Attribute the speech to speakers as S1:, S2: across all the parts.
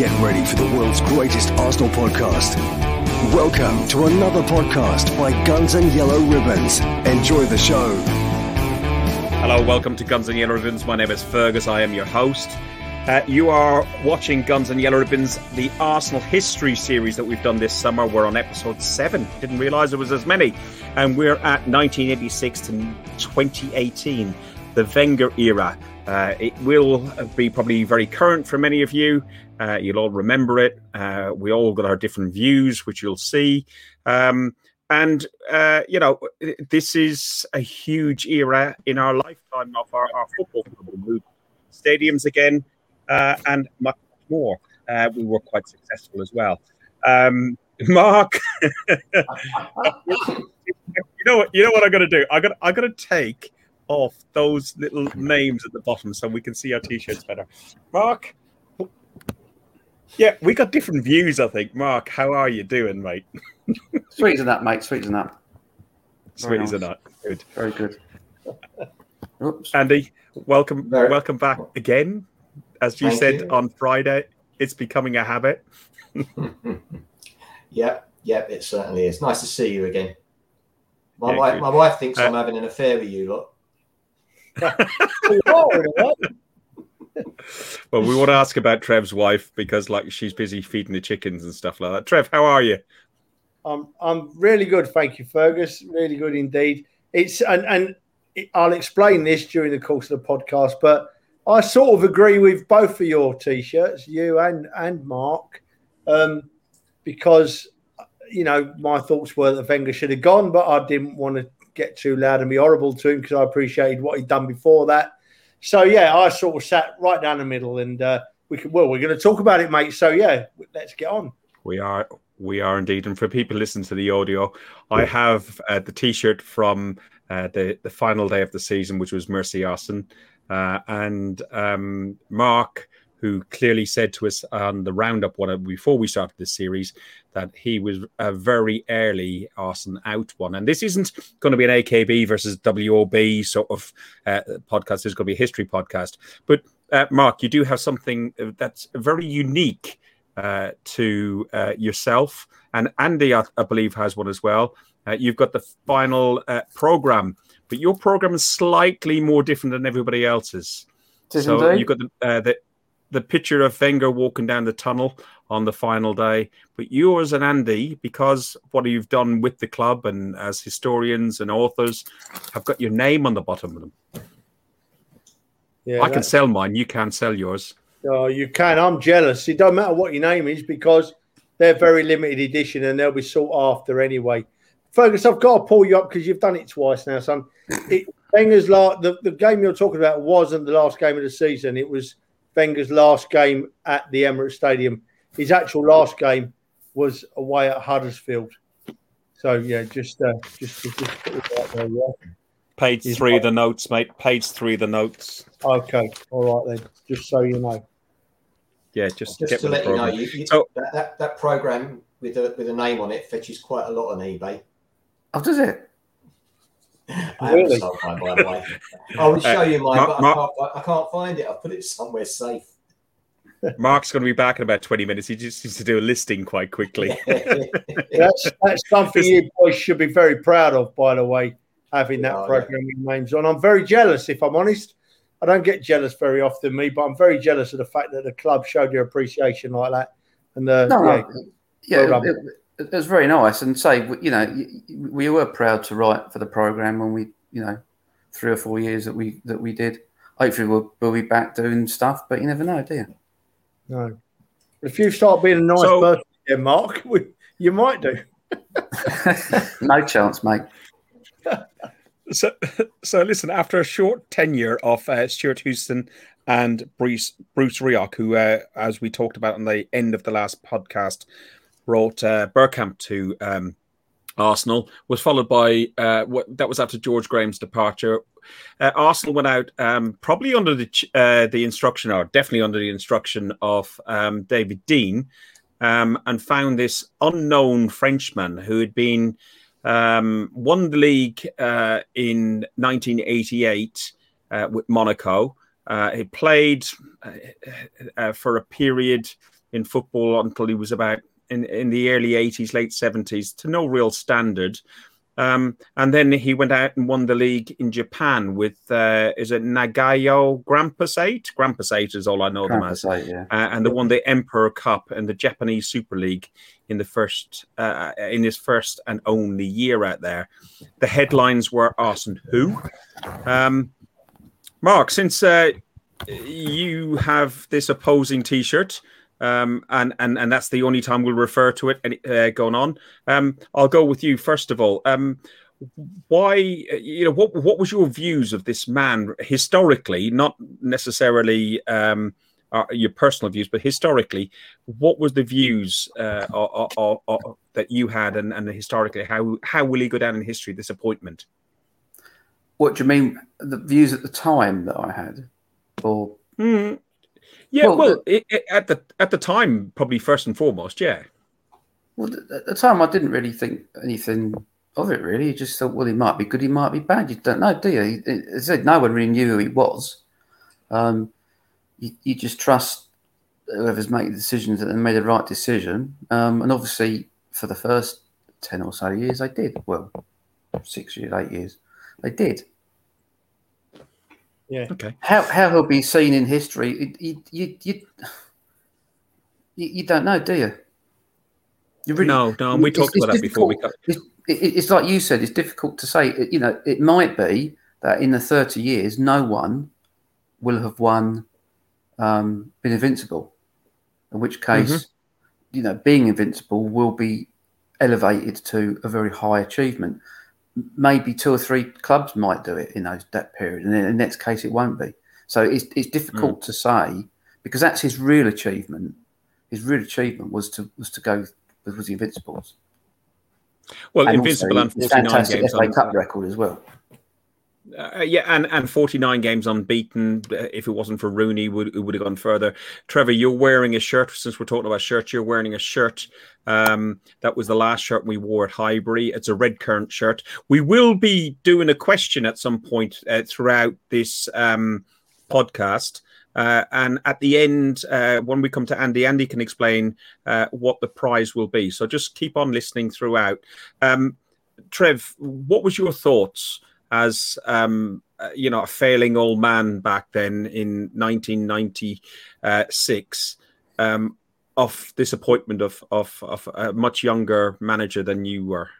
S1: get ready for the world's greatest Arsenal podcast. Welcome to another podcast by Guns and Yellow Ribbons. Enjoy the show.
S2: Hello, welcome to Guns and Yellow Ribbons. My name is Fergus. I am your host. Uh, you are watching Guns and Yellow Ribbons, the Arsenal history series that we've done this summer. We're on episode seven. Didn't realise there was as many, and we're at 1986 to 2018, the Wenger era. Uh, it will be probably very current for many of you. Uh, you'll all remember it. Uh, we all got our different views, which you'll see. Um, and, uh, you know, this is a huge era in our lifetime of our, our football. Stadiums again uh, and much more. Uh, we were quite successful as well. Um, Mark, you know what? You know what I'm going to do? I'm going. I'm going to take off those little names at the bottom so we can see our t-shirts better. Mark, yeah, we got different views. I think. Mark, how are you doing, mate?
S3: Sweet as that, mate. Sweet as that.
S2: Sweet as that. Good.
S3: Very good.
S2: Oops. Andy, welcome, Very... welcome back again. As you Thank said you. on Friday, it's becoming a habit.
S4: yep, yep, it certainly is. Nice to see you again. My yeah, wife, my wife thinks uh, I'm having an affair with you lot.
S2: well, we want to ask about Trev's wife because, like, she's busy feeding the chickens and stuff like that. Trev, how are you?
S5: I'm I'm really good, thank you, Fergus. Really good indeed. It's and and I'll explain this during the course of the podcast, but I sort of agree with both of your t-shirts, you and and Mark, um, because you know my thoughts were that Wenger should have gone, but I didn't want to get too loud and be horrible to him because I appreciated what he'd done before that. So yeah, I sort of sat right down the middle, and uh, we could. Well, we're going to talk about it, mate. So yeah, let's get on.
S2: We are. We are indeed. And for people listening to the audio, I have uh, the T-shirt from uh, the the final day of the season, which was Merci Arsène, uh, and um, Mark who clearly said to us on the roundup one before we started this series that he was a very early Arsenal out one. And this isn't going to be an AKB versus WOB sort of uh, podcast. It's going to be a history podcast. But uh, Mark, you do have something that's very unique uh, to uh, yourself, and Andy, I, I, believe, has one as well. Uh, you've got the final uh, program, but your program is slightly more different than everybody else's. so you've got the, the the picture of Wenger walking down the tunnel on the final day, but yours and Andy, because what you've done with the club and as historians and authors, have got your name on the bottom of them. Yeah, I can sell mine. You can't sell yours.
S5: Oh, you can. I'm jealous. It don't matter what your name is because they're very limited edition and they'll be sought after anyway. Fergus, I've got to pull you up because you've done it twice now, son. It, Wenger's last, the, the game you're talking about wasn't the last game of the season. It was Wenger's last game at the Emirates Stadium. His actual last game was away at Huddersfield. So yeah, just uh, just, just put it right there. Yeah.
S2: Page He's three of the notes, mate. Page three of the notes.
S5: Okay, all right then. Just so you know.
S2: Yeah, just,
S4: just to let you know, you, you, so, that, that, that program with a with a name on it fetches quite a lot on eBay.
S3: Oh, does it?
S4: I really? haven't sold mine, by the way. I will show uh, you mine, Mark, but I can't, I can't find it. I've put it somewhere safe.
S2: Mark's going to be back in about 20 minutes. He just needs to do a listing quite quickly.
S5: that's, that's something you boys should be very proud of, by the way, having that oh, program yeah. names on. I'm very jealous, if I'm honest. I don't get jealous very often, me, but I'm very jealous of the fact that the club showed your appreciation like that. And uh, no, yeah,
S3: yeah it, it was very nice. And say, you know, we were proud to write for the program when we, you know, three or four years that we that we did. Hopefully, we'll, we'll be back doing stuff, but you never know, do you?
S5: No. If you start being a nice so, person again, Mark, we, you might do.
S3: no chance, mate.
S2: So, so listen. After a short tenure of uh, Stuart Houston and Bruce Bruce Rioch, who, uh, as we talked about on the end of the last podcast, brought uh, Bergkamp to um, Arsenal, was followed by uh, what that was after George Graham's departure. Uh, Arsenal went out um, probably under the uh, the instruction, or definitely under the instruction of um, David Dein, um, and found this unknown Frenchman who had been um, won the league uh, in 1988 uh, with Monaco. he played for a period in football until he was about in, in the early 80s, late 70s, to no real standard. Um, and then he went out and won the league in Japan with uh, is it Nagayo Grampus Eight? Grampus Eight is all I know Grampus them as. 8, yeah. uh, and they won the Emperor Cup and the Japanese Super League in the first uh, in his first and only year out there. The headlines were Arsene Who. Um, Mark, since uh, you have this opposing T-shirt, um, and and and that's the only time we'll refer to it uh, going on. Um, I'll go with you first of all. Um, why you know what what was your views of this man historically, not necessarily um, uh, your personal views, but historically, what was the views uh, that you had, and, and historically, how how will he go down in history? This appointment.
S3: What do you mean? The views at the time that I had, or
S2: mm. Yeah, well, well it, it, at the at the time, probably first and foremost, yeah.
S3: Well, at the time, I didn't really think anything of it. Really, you just thought, well, he might be good, he might be bad. You don't know, do you? As I said, no one really knew who he was. Um, you, you just trust whoever's making the decisions that they made the right decision. Um, and obviously, for the first ten or so years, they did. Well, six years, eight years, they did.
S2: Yeah. Okay.
S3: How how he'll be seen in history, you you you, you don't know, do you?
S2: You really no, no. And we talked about that before we cut.
S3: It's, it's like you said. It's difficult to say. You know, it might be that in the thirty years, no one will have won, um, been invincible. In which case, mm-hmm. you know, being invincible will be elevated to a very high achievement maybe two or three clubs might do it in those that period, and in the next case it won't be. So it's it's difficult mm. to say because that's his real achievement. His real achievement was to was to go was the Invincibles.
S2: Well, and Invincible and forty nine games
S3: FA Cup record as well.
S2: Uh, yeah, and, and 49 games unbeaten. Uh, if it wasn't for Rooney, would would have gone further. Trevor, you're wearing a shirt. Since we're talking about shirts, you're wearing a shirt. Um, that was the last shirt we wore at Highbury. It's a red currant shirt. We will be doing a question at some point uh, throughout this um, podcast. Uh, and at the end, uh, when we come to Andy, Andy can explain uh, what the prize will be. So just keep on listening throughout. Um, Trev, what was your thoughts? As um, uh, you know a failing old man back then in 1996 um, of disappointment of, of of a much younger manager than you were.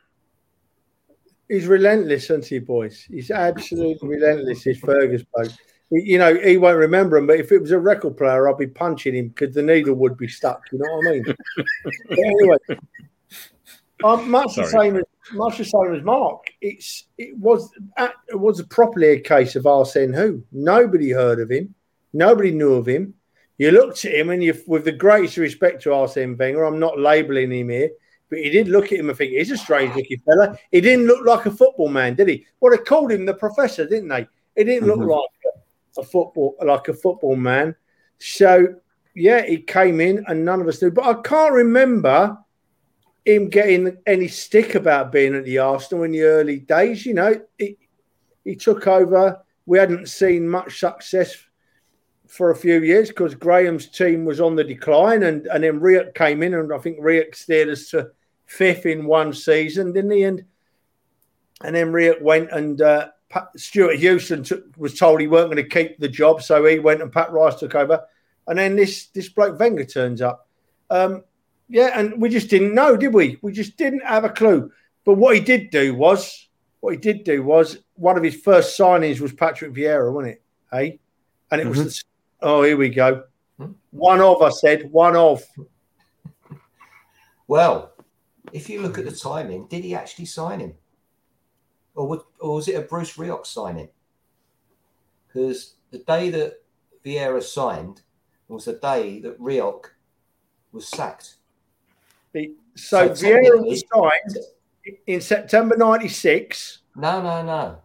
S5: He's relentless, isn't he, boys? He's absolutely relentless. He's Fergus bloke. You know, he won't remember him, but if it was a record player, I'd be punching him because the needle would be stuck. You know what I mean? anyway, I'm much Sorry. the same as the same as Mark. It's it was it was properly a case of Arsene who nobody heard of him, nobody knew of him. You looked at him and you, with the greatest respect to Arsene Wenger, I'm not labelling him here, but he did look at him and think he's a strange looking fella. He didn't look like a football man, did he? Well, they called him the professor, didn't they? He didn't mm-hmm. look like a, a football like a football man. So yeah, he came in and none of us knew. But I can't remember him getting any stick about being at the Arsenal in the early days. You know, he, he took over. We hadn't seen much success for a few years because Graham's team was on the decline, and and then Rioch came in, and I think Rioch steered us to fifth in one season, didn't he? And and then Rioch went and uh, Pat, Stuart Houston took, was told he weren't going to keep the job, so he went and Pat Rice took over, and then this this bloke Wenger turns up. Um, yeah, and we just didn't know, did we? We just didn't have a clue. But what he did do was, what he did do was, one of his first signings was Patrick Vieira, wasn't it? Hey, and it mm-hmm. was, the, oh, here we go. One of, I said, one of.
S4: Well, if you look at the timing, did he actually sign him? Or, would, or was it a Bruce Rioch signing? Because the day that Vieira signed was the day that Rioch was sacked.
S5: So, so Vieira was signed in September '96.
S4: No, no, no.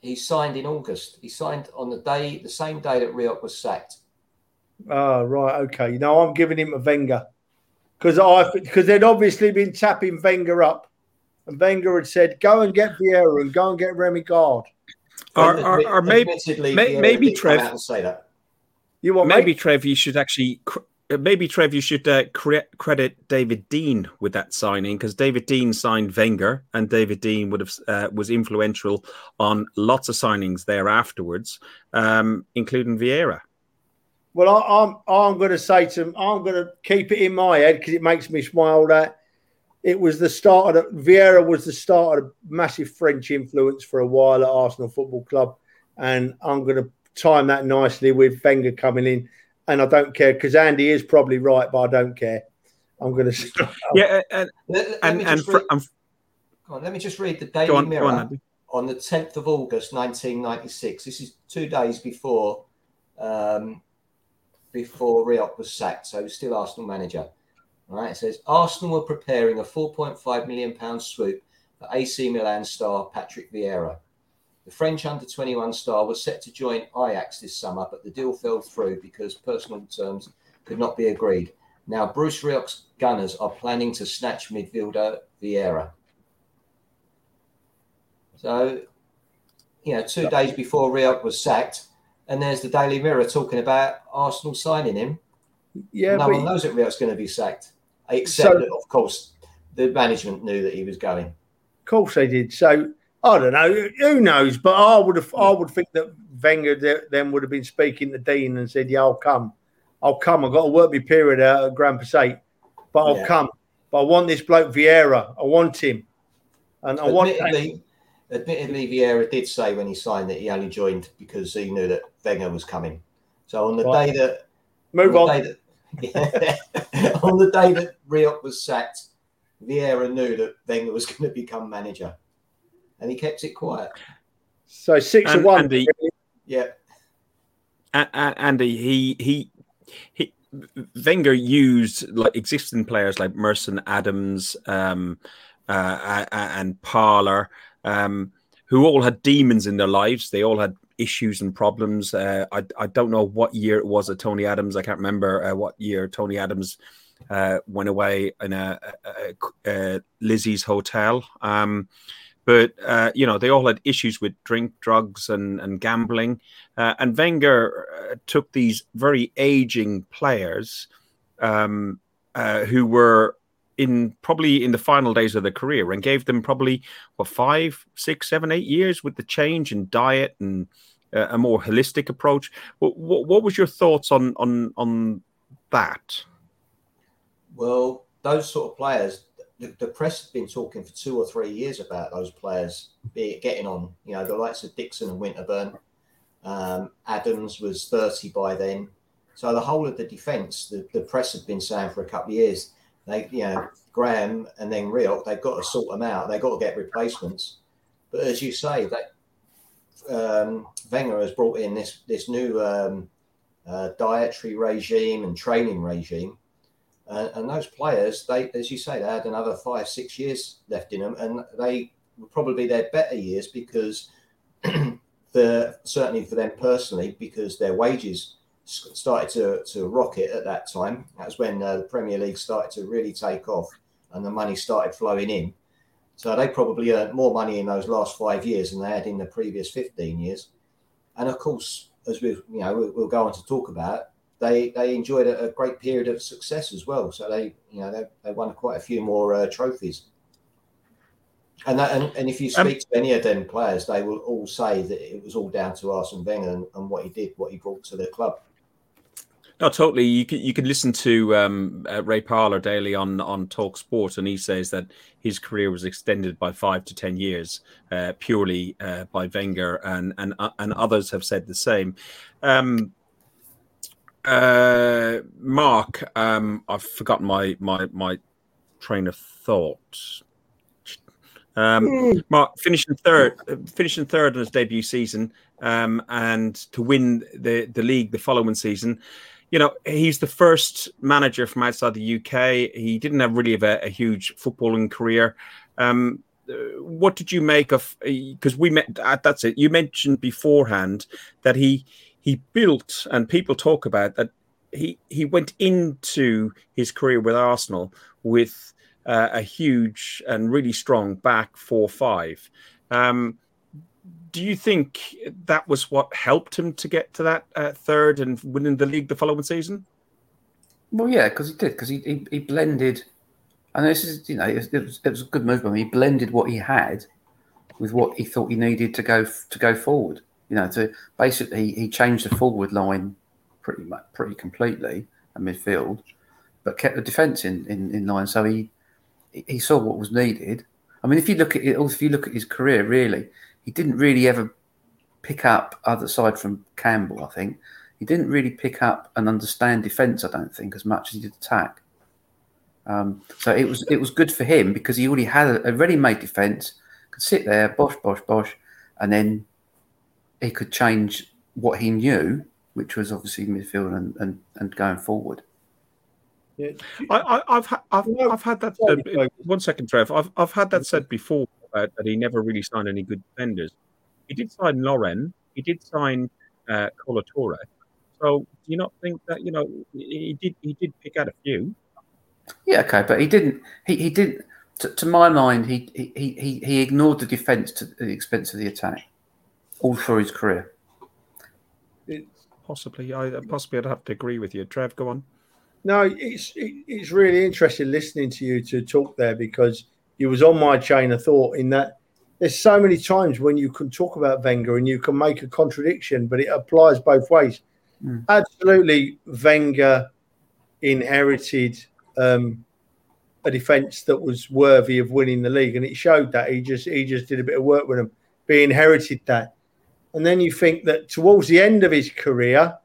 S4: He signed in August. He signed on the day, the same day that Rioch was sacked.
S5: Oh, right. Okay. No, I'm giving him a Wenger because I because they'd obviously been tapping Wenger up, and Wenger had said, "Go and get Vieira and go and get Remi Garde."
S2: Or, or, or maybe, maybe, maybe Trev.
S4: Say that.
S2: You want maybe Trev? You should actually maybe Trev, you should uh, cre- credit David Dein with that signing because David Dein signed Wenger, and David Dein would have uh, was influential on lots of signings there afterwards, um, including Vieira.
S5: Well, I, am I'm, I'm going to say to him, I'm going to keep it in my head because it makes me smile that it was the start of the, Vieira was the start of a massive French influence for a while at Arsenal Football Club, and I'm going to time that nicely with Wenger coming in. And I don't care because Andy is probably right, but I don't care. I'm going to.
S2: yeah, and let, let and, and
S4: read, um, on, let me just read the Daily on, Mirror on, on, the 10th of August, 1996. This is two days before um, before Rioch was sacked, so he was still Arsenal manager. Right, it says Arsenal were preparing a 4.5 million pound swoop for AC Milan star Patrick Vieira. The French under 21 star was set to join Ajax this summer, but the deal fell through because personal terms could not be agreed. Now, Bruce Rioch's Gunners are planning to snatch midfielder Vieira. So, you know, two days before Rioch was sacked, and there's the Daily Mirror talking about Arsenal signing him. Yeah, no one knows that Rioch's going to be sacked, except so, that, of course, the management knew that he was going. Of
S5: course, they did. So I don't know. Who knows? But I would have. I would think that Wenger then would have been speaking to Dein and said, "Yeah, I'll come. I'll come. I've got to work my period out at Grampus Eight, but I'll yeah. come. But I want this bloke Vieira. I want him, and I
S4: admittedly, want." Admittedly, Vieira did say when he signed that he only joined because he knew that Wenger was coming. So on the right. day that
S5: move on, on.
S4: That, yeah, on the day that Rioch was sacked, Vieira knew that Wenger was going to become manager and he kept it quiet.
S5: So six and, one.
S4: Andy, yeah.
S2: Andy, he he he. Wenger used like existing players like Merson Adams um, uh, and Parlour, um, who all had demons in their lives. They all had issues and problems. Uh, I I don't know what year it was at Tony Adams. I can't remember uh, what year Tony Adams uh, went away in a, a, a Lizzie's hotel. Um, but uh, you know they all had issues with drink, drugs, and and gambling. Uh, and Wenger uh, took these very aging players um, uh, who were in probably in the final days of their career and gave them probably what five, six, seven, eight years with the change in diet and uh, a more holistic approach. What, what, what was your thoughts on on on that?
S4: Well, those sort of players the, the press has been talking for two or three years about those players, be it getting on, you know, the likes of Dixon and Winterburn. Um, Adams was 30 by then. So the whole of the defence, the, the press have been saying for a couple of years, they, you know, Graham and then Rioch, they've got to sort them out. They've got to get replacements. But as you say, that um, Wenger has brought in this this new um, uh, dietary regime and training regime, and, and, those players, they, as you say, they had another five, six years left in them, and they were probably their better years because the certainly for them personally, because their wages started to, to rocket at that time. That was when uh, the Premier League started to really take off, and the money started flowing in. So they probably earned more money in those last five years than they had in the previous 15 years. And of course, as we you know we'll go on to talk about, they they enjoyed a, a, great period of success as well. So they you know they, they won quite a few more uh, trophies. And, that, and and if you um, speak um, to any of them players, they will all say that it was all down to Arsene Wenger and, and what he did, what he brought to the club.
S2: No, totally. You can you can listen to um, uh, Ray Parlour daily on on Talk Sport, and he says that his career was extended by five to ten years uh, purely uh, by Wenger, and and uh, and others have said the same. Um, uh, Mark, um, I've forgotten my my my train of thought. Um, mm. Mark finishing third, finishing third in his debut season, um, and to win the the league the following season. You know, he's the first manager from outside the UK. He didn't have really have a, a huge footballing career. Um, what did you make of? Because we met. That's it. You mentioned beforehand that he he built, and people talk about that he he went into his career with Arsenal with uh, a huge and really strong back four five. Um, do you think that was what helped him to get to that uh, third and winning the league the following season?
S3: Well, yeah, because he did because he, he he blended, and this is you know it was, it was, it was a good move by. He blended what he had with what he thought he needed to go to go forward. You know, to basically he changed the forward line pretty much pretty completely and midfield, but kept the defence in, in in line. So he he saw what was needed. I mean, if you look at it, if you look at his career, really, he didn't really ever pick up other side from Campbell. I think he didn't really pick up and understand defence. I don't think as much as he did attack. Um, so it was it was good for him because he already had a, a ready-made defence. Could sit there, bosh, bosh, bosh, and then he could change what he knew, which was obviously midfield and, and, and going forward.
S2: Yeah. I, have ha- I've, I've had that. Uh, one second, Trev. I've, I've had that said before uh, that he never really signed any good defenders. He did sign Lauren. He did sign uh, Kolo So do you not think that you know he did he did pick out a few?
S3: Yeah, okay, but he didn't. He he did. To, to my mind, he he he he ignored the defence to the expense of the attack, all through his career.
S2: Possibly, I possibly I'd have to agree with you. Trev, go on.
S5: No, it's it's really interesting listening to you to talk there because you was on my chain of thought in that there's so many times when you can talk about Wenger and you can make a contradiction, but it applies both ways. Mm. Absolutely, Wenger inherited um, a defence that was worthy of winning the league, and it showed that he just he just did a bit of work with them. But he inherited that, and then you think that towards the end of his career,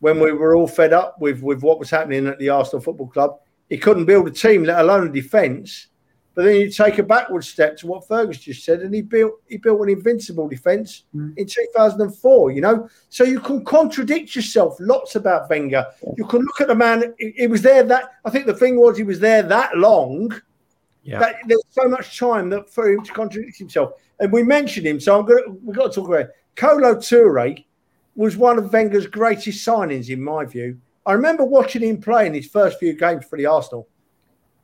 S5: when we were all fed up with with what was happening at the Arsenal Football Club, he couldn't build a team, let alone a defence. But then you take a backward step to what Fergus just said, and he built he built an invincible defence mm. in 2004. You know, so you can contradict yourself lots about Wenger. You can look at the man; he was there. That I think the thing was he was there that long. Yeah. That there's so much time that for him to contradict himself. And we mentioned him, so I'm gonna we've got to talk about it. Kolo Toure was one of Wenger's greatest signings, in my view. I remember watching him play in his first few games for the Arsenal.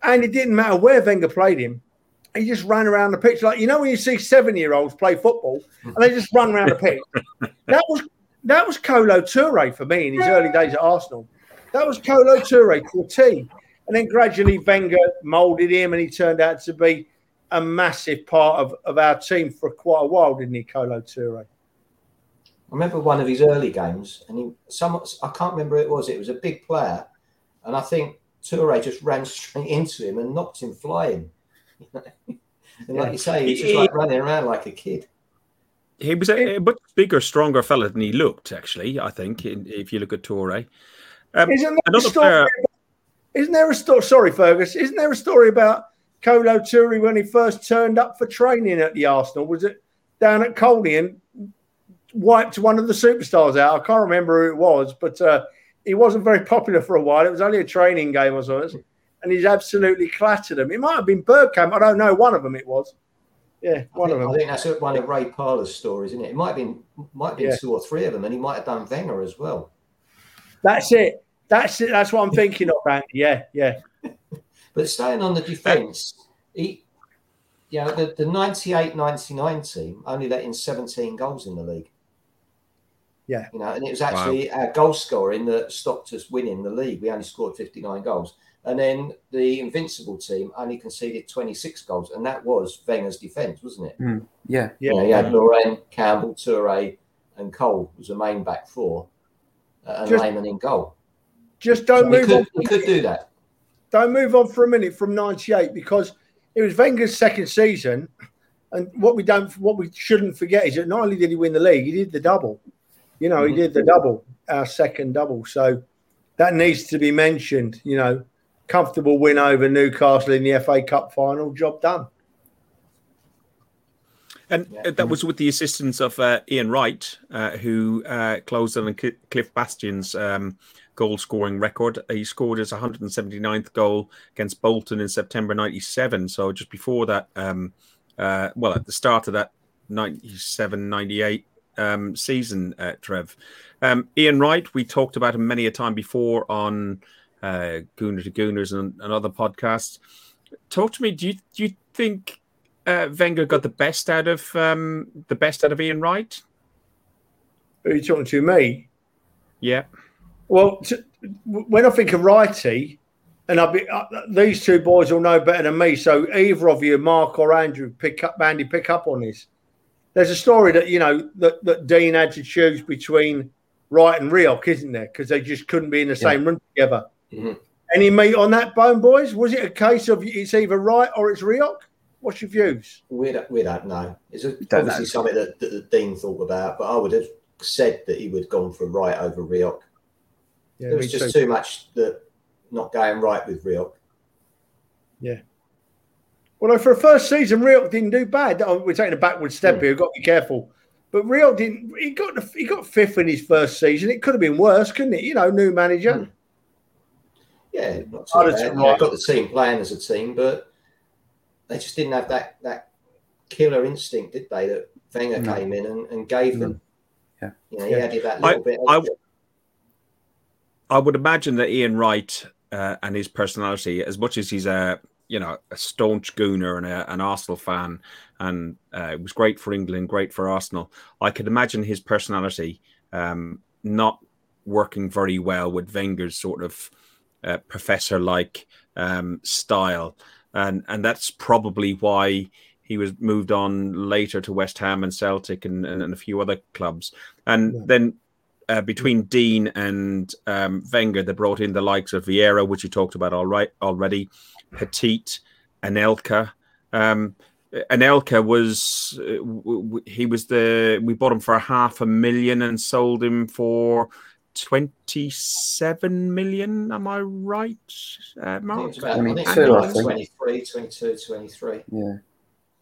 S5: And it didn't matter where Wenger played him. He just ran around the pitch like you know when you see seven year olds play football and they just run around the pitch. that was that was Kolo Toure for me in his early days at Arsenal. That was Kolo Toure to a T. And then gradually Wenger moulded him and he turned out to be a massive part of, of our team for quite a while, didn't he, Kolo Toure? I
S4: remember one of his early games, and he somewhat I can't remember who it was. It was a big player, and I think Toure just ran straight into him and knocked him flying. and like you say, he's just like running around like a kid.
S2: He was a, a much bigger, stronger fella than he looked. Actually, I think if you look at Toure.
S5: Um, isn't, there story, player... isn't there a story? Sorry, Fergus. Isn't there a story about Kolo Toure when he first turned up for training at the Arsenal? Was it down at Colney and wiped one of the superstars out? I can't remember who it was, but uh, he wasn't very popular for a while. It was only a training game or something, and he's absolutely clattered them. It might have been Bergkamp. I don't know. One of them it was. Yeah, one
S4: think,
S5: of them.
S4: I think that's one of Ray Parlour's stories, isn't it? It might have been might have been yeah. two or three of them, and he might have done Wenger as well.
S5: That's it. That's it. That's what I'm thinking of, Andy. Yeah, yeah.
S4: but staying on the defence, he, you know, the, the 98-99 team only let in 17 goals in the league.
S5: Yeah.
S4: You know, and it was actually wow. our goal scoring that stopped us winning the league. We only scored 59 goals. And then the Invincible team only conceded 26 goals. And that was Wenger's defence, wasn't it?
S3: Mm. Yeah.
S4: Yeah. You, know, you had Lauren, Campbell, Toure, and Cole was the main back four. Uh, and just, Lehmann in goal.
S5: Just don't so move
S4: could,
S5: on.
S4: We could do that.
S5: Don't move on for a minute from 98 because it was Wenger's second season. And what we don't, what we shouldn't forget is that not only did he win the league, he did the double. You know, he did the double, our second double. So that needs to be mentioned. You know, comfortable win over Newcastle in the FA Cup final, job done.
S2: And yeah. that was with the assistance of uh, Ian Wright, uh, who uh, closed on Cliff Bastin's um, goal scoring record. He scored his 179th goal against Bolton in September 97. So just before that, um, uh, well, at the start of that 97 98 um, season, uh, Trev. Um, Ian Wright, we talked about him many a time before on uh, Gooner to Gooners and, and, other podcasts. Talk to me. Do you do you think uh, Wenger got the best out of um, the best out of Ian Wright?
S5: Are you talking to me?
S2: Yeah.
S5: Well, t- when I think of righty, and I'll be, uh, these two boys will know better than me. So either of you, Mark or Andrew, pick up, Andy, pick up on this. There's a story that you know that, that Dein had to choose between Wright and Rioch, isn't there? Because they just couldn't be in the same room together.
S4: Mm-hmm.
S5: Any meat on that bone, boys? Was it a case of it's either Wright or it's Rioch? What's your views?
S4: We don't, we don't know. It's a,
S3: Don't
S4: obviously
S3: know.
S4: something that, that the Dein thought about, but I would have said that he would have gone for Wright over Rioch.
S5: Yeah,
S4: There was just
S5: too.
S4: too much that not going right with Rioch.
S5: Well, for a first season, Rioch didn't do bad. Oh, We're taking a backward step
S4: Hmm.
S5: here. We've got to be careful. But Rioch didn't. He got the, he got fifth in his first season. It could have been worse, couldn't it? You know, new manager.
S4: Hmm. Yeah, not too
S5: that's
S4: bad.
S5: right.
S4: Yeah, got the team playing as a team, but they just didn't have that that killer instinct, did they? That Wenger
S3: No.
S4: came in and, and gave them.
S3: Yeah.
S4: You know, he
S5: Yeah.
S4: added that
S2: I-
S4: little bit.
S2: I- I would imagine that Ian Wright uh, and his personality, as much as he's a you know a staunch gooner and a, an Arsenal fan, and uh, it was great for England, great for Arsenal. I could imagine his personality um, not working very well with Wenger's sort of uh, professor-like um, style, and and that's probably why he was moved on later to West Ham and Celtic and, and, and a few other clubs, and
S5: Yeah.
S2: then uh, between Dein and um, Wenger, they brought in the likes of Vieira, which you talked about all right already, Petit, Anelka. Um, Anelka was uh, w- w- he was the we bought him for a half a million and sold him for twenty seven million. Am I right, uh,
S4: I think
S2: Mark?
S4: it's about, I think it's
S3: 22, I
S4: 23, 22, 23.
S3: Yeah.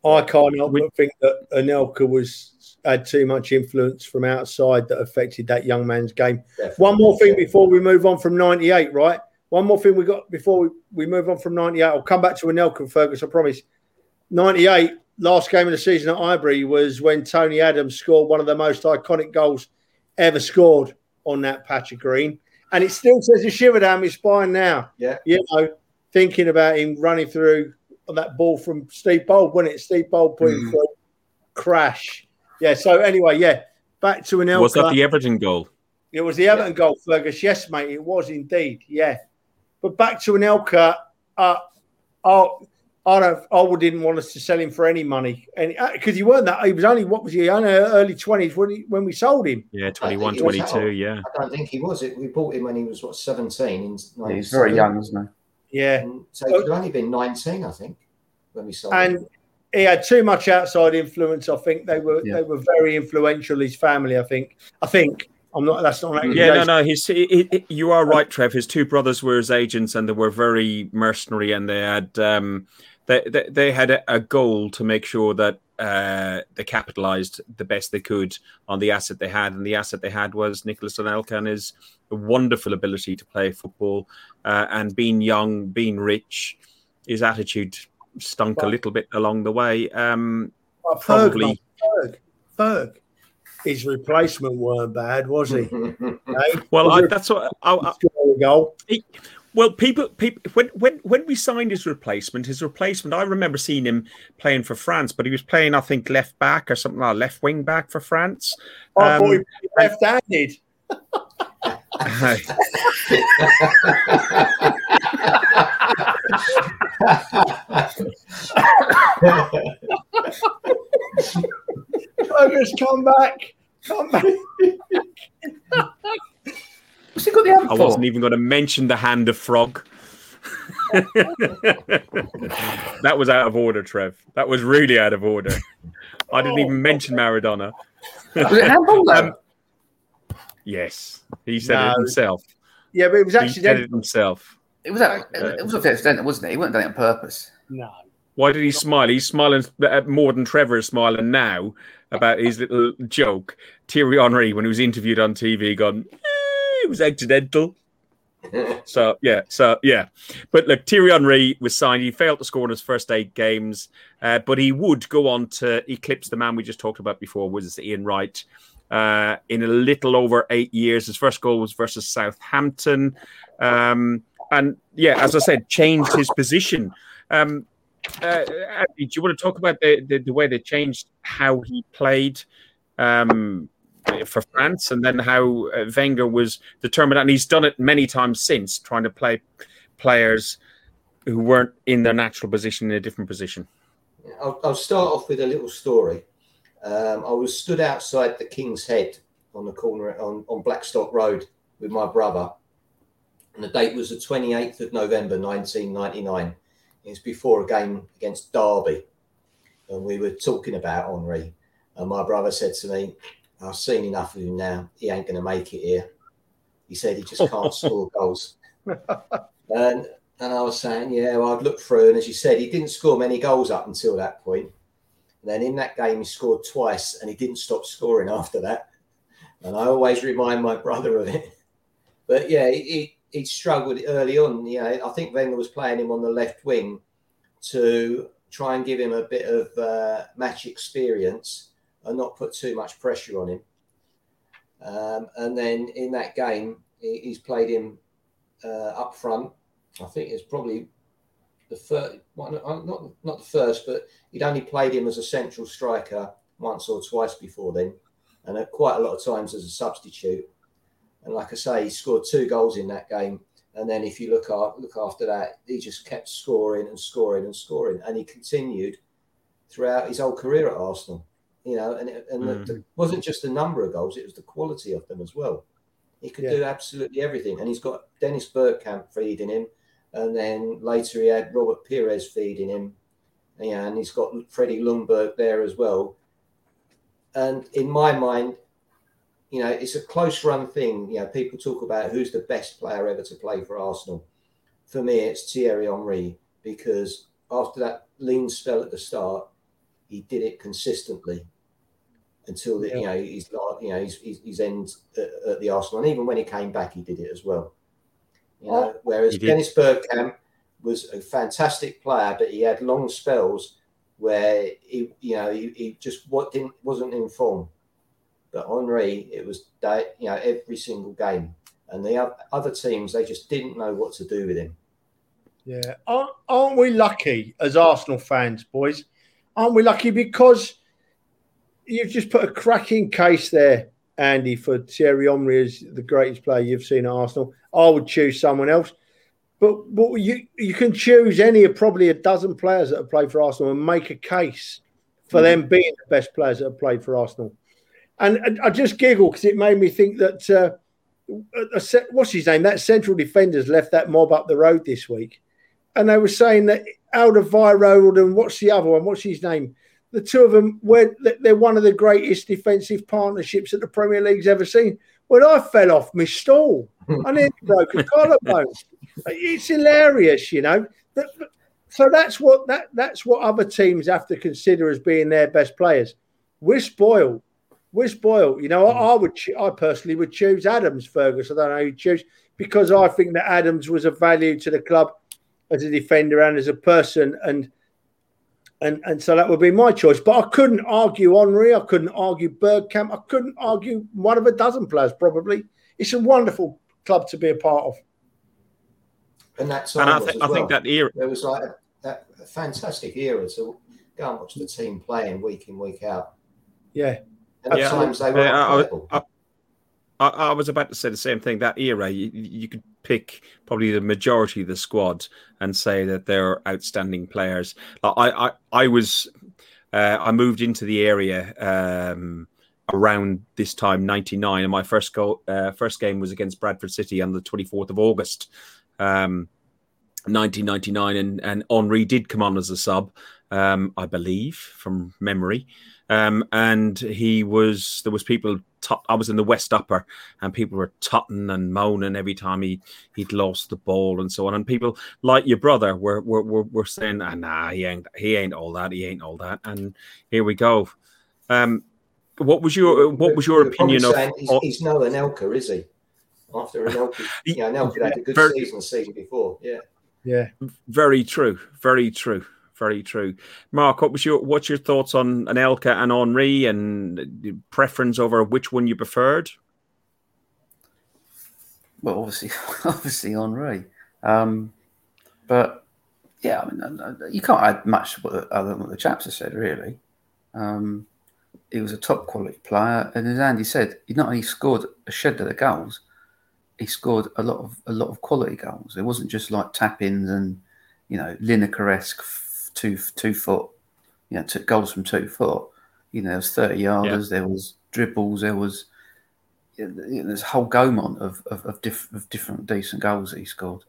S5: I can't help
S2: We-
S5: but think that Anelka was had too much influence from outside that affected that young man's game.
S4: Definitely.
S5: One more thing before we move on from '98, right? One more thing we got before we, we move on from '98. I'll come back to Anelka, Fergus. I promise. '98, last game of the season at Highbury was when Tony Adams scored one of the most iconic goals ever scored on that patch of green, and it still says a shiver down my spine now.
S4: Yeah.
S5: you know, thinking about him running through on that ball from Steve Bould, wasn't it? Steve Bould put him
S3: Mhm.
S5: through, crash. Yeah. So anyway, yeah, back to Anelka.
S2: Was that the Everton goal?
S5: It was the Everton goal, Fergus. Yes, mate, it was indeed. Yeah, but back to Anelka. Uh, I, I don't. I didn't want us to sell him for any money, and because he weren't that. He was only what was he? Only early twenties when he, when we sold him.
S2: Yeah,
S4: think
S2: 21,
S4: it was
S2: 22, yeah.
S4: I don't think he was. It. We bought him when he was what seventeen. In
S3: yeah he's very young, isn't he?
S5: Yeah,
S4: And so he could only been nineteen, I think, when we sold
S5: and
S4: him.
S5: And he had too much outside influence. I think they were
S3: Yeah.
S5: they were very influential. His family, I think. I think I'm not. That's not. An
S2: Yeah, no, no. He's he, he- you are right, Trev. His two brothers were his agents, and they were very mercenary, and they had um, they, they they had a, a goal to make sure that uh, they capitalised the best they could on the asset they had, and the asset they had was Nicolas Anelka and his wonderful ability to play football, uh, and being young, being rich, his attitude stunk a little bit along the way. Um,
S5: But Ferg,
S2: probably.
S5: Ferg, Ferg. His replacement weren't bad, was he? Eh?
S2: well,
S5: Was
S2: I, that's what I, I,
S5: Score a goal.
S2: Well, people, people, when when when we signed his replacement, his replacement, I remember seeing him playing for France, but he was playing, I think, left back or something like left wing back for France.
S5: I thought
S2: Um,
S5: he left-handed. Fergus, come back. Come back.
S3: What's he got the hand
S2: I
S3: for?
S2: wasn't even going to mention the hand of frog. that was out of order, Trev. That was really out of order. I didn't even mention Maradona.
S3: Was it handball though?
S2: Um, Yes, he said
S5: No.
S2: it himself.
S5: Yeah, but it was
S2: He said
S5: accidental.
S2: it himself.
S3: it was a, it was a accidental, wasn't it? He wasn't doing it on purpose.
S5: No.
S2: Why did he smile? He's smiling uh, more than Trevor is smiling now about his little joke. Thierry Henry, when he was interviewed on TV, gone, "Eh, it was accidental. So yeah, so yeah. But look, Thierry Henry was signed. He failed to score in his first eight games, uh, but he would go on to eclipse the man we just talked about before, was Ian Wright. Uh, in a little over eight years, his first goal was versus Southampton, um, and yeah, as I said, changed his position. Um, uh, do you want to talk about the, the, the way they changed how he played? Um, for France, and then how uh, Wenger was determined, and he's done it many times since, trying to play players who weren't in their natural position in a different position.
S4: I'll, I'll start off with a little story. Um, I was stood outside the King's Head on the corner on, on Blackstock Road with my brother, and the date was the 28th of November 1999. It was before a game against Derby, and we were talking about Henry. And my brother said to me, I've seen enough of him now. He ain't going to make it here. He said he just can't score goals. And and I was saying, yeah, well, I'd look through, and as you said, he didn't score many goals up until that point. And then in that game, he scored twice, and he didn't stop scoring after that. And I always remind my brother of it. But yeah, he, he struggled early on. You know, I think Wenger was playing him on the left wing to try and give him a bit of uh, match experience and not put too much pressure on him. Um, and then in that game, he, he's played him uh, up front. I think it's probably the first, well, not not the first, but he'd only played him as a central striker once or twice before then, and quite a lot of times as a substitute. And like I say, he scored two goals in that game. And then if you look at, look after that, he just kept scoring and scoring and scoring, and he continued throughout his whole career at Arsenal. You know, and it, and mm. it wasn't just the number of goals; it was the quality of them as well. He could yeah. do absolutely everything. And he's got Dennis Bergkamp feeding him. And then later he had Robert Pires feeding him. Yeah, and he's got Freddie Ljungberg there as well. And in my mind, you know, it's a close run thing. You know, people talk about who's the best player ever to play for Arsenal. For me, it's Thierry Henry because after that lean spell at the start, he did it consistently until the, yeah. you know he's you know he's he's, he's end at, at, the Arsenal, and even when he came back, he did it as well. You know, whereas Dennis Bergkamp was a fantastic player, but he had long spells where he you know he, he just what didn't wasn't in form. But Henry, it was you know every single game, and the other teams they just didn't know what to do with him.
S5: Yeah, aren't, aren't we lucky as Arsenal fans, boys? Aren't we lucky because you've just put a cracking case there, Andy, for Thierry Henry as the greatest player you've seen at Arsenal. I would choose someone else. But, but you you can choose any of probably a dozen players that have played for Arsenal and make a case for mm-hmm. them being the best players that have played for Arsenal. And, and I just giggle because it made me think that uh, a, what's his name? That central defender's left that mob up the road this week, and they were saying that Alderweireld and what's the other one? What's his name? the two of them were they're one of the greatest defensive partnerships that the Premier League's ever seen. When I fell off my stall, I nearly broke a collarbone. It's hilarious, you know. But, so that's what that that's what other teams have to consider as being their best players. We're spoiled. We're spoiled. You know, I, hmm. I would I personally would choose Adams Fergus. I don't know who choose because I think that Adams was a value to the club as a defender and as a person and and and so that would be my choice. But I couldn't argue Henry, I couldn't argue Bergkamp, I couldn't argue one of a dozen players. Probably, it's a wonderful club to be a part of.
S4: And that's and I, th- I well. think that era there was like a, that a fantastic era to go and watch the team playing week in week out.
S5: Yeah,
S4: and yeah, at times they were. I, I,
S2: I, I, was about to say the same thing. That era, you, you could pick probably the majority of the squad and say that they're outstanding players. I I, I was uh, I moved into the area um, around this time, '99, and my first goal uh, first game was against Bradford City on the 24th of August. Um, 1999 and and Henry did come on as a sub um, I believe from memory um, and he was there was people I was in the West Upper, and people were tutting and moaning every time he he'd lost the ball and so on. And people like your brother were were were, were saying, ah, "Nah, he ain't he ain't all that. He ain't all that." And here we go. Um, what was your what was your opinion of?
S4: He's, he's no Anelka, is he? After Anelka, yeah, Anelka had a good very, season the season before. Yeah,
S5: yeah,
S2: very true, very true very true. Mark, what was your what's your thoughts on Anelka and Henry and preference over which one you preferred?
S3: Well, obviously, obviously Henry, um, but yeah, I mean, you can't add much other than what the chaps have said, really. Um, he was a top quality player, and as Andy said, he not only scored a shed of the goals, he scored a lot of a lot of quality goals. It wasn't just like tap ins and you know Lineker esque two two foot, you know, two, goals from two foot. You know, there was thirty yarders, yeah. there was dribbles, there was you know, there's a whole gomont of of, of, diff, of, different decent goals that he scored.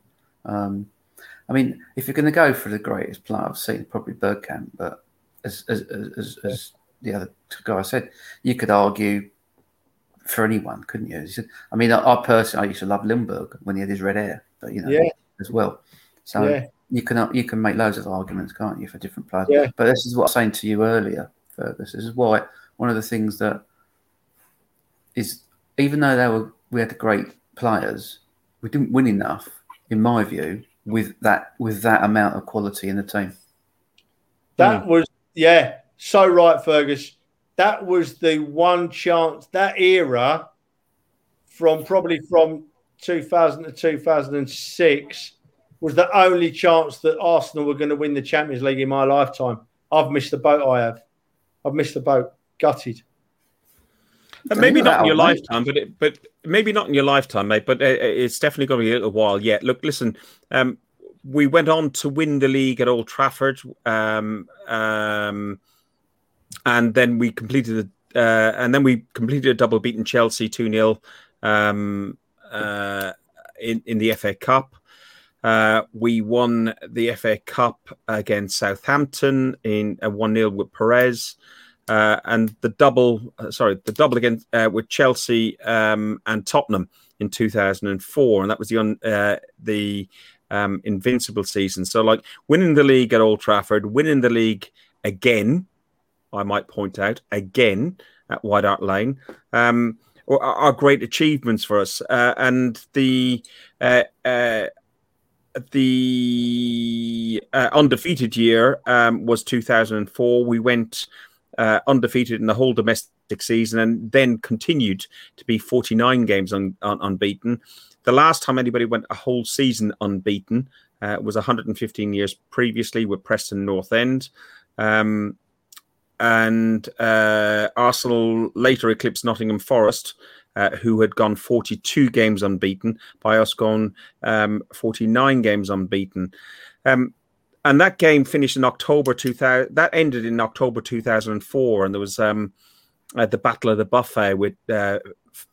S3: Um, I mean, if you're going to go for the greatest player I've seen, probably Bergkamp, but as as, as, as the other guy said, you could argue for anyone, couldn't you? Said, I mean, I, I, personally, I used to love Ljungberg when he had his red hair, but you know, yeah. as well. So yeah. You can you can make loads of arguments, can't you, for different players? Yeah. But this is what I was saying to you earlier, Fergus. This is why one of the things that is, even though they were we had great players, we didn't win enough, in my view, with that with that amount of quality in the team.
S5: That mm. was yeah, so right, Fergus that was the one chance that era from probably from 2000 to 2006 was the only chance that Arsenal were going to win the Champions League in my lifetime. I've missed the boat. I have. I've missed the boat. Gutted.
S2: And maybe not in your lifetime, but it, but maybe not in your lifetime, mate. But it's definitely going to be a little while yet. Look, listen. Um, we went on to win the league at Old Trafford. Um, um, and then we completed the uh, and then we completed a double beating Chelsea two 0 um, uh, in in the FA Cup. Uh, we won the FA Cup against Southampton in a one 0 with Pires. Uh, and the double, uh, sorry, the double against uh, with Chelsea um, and Tottenham in 2004, and that was the un, the um, invincible season. So, like winning the league at Old Trafford, winning the league again I might point out again at White Hart Lane, um, are, are, great achievements for us. Uh, and the uh, uh, the uh, undefeated year um, was 2004. We went uh, undefeated in the whole domestic season, and then continued to be 49 games un- un- unbeaten. The last time anybody went a whole season unbeaten uh, was 115 years previously with Preston North End. Um, and uh, Arsenal later eclipsed Nottingham Forest, uh, who had gone 42 games unbeaten, by us going um, 49 games unbeaten. Um, and that game finished in October 2000. That ended in October 2004, and there was um, uh, the Battle of the Buffet with uh,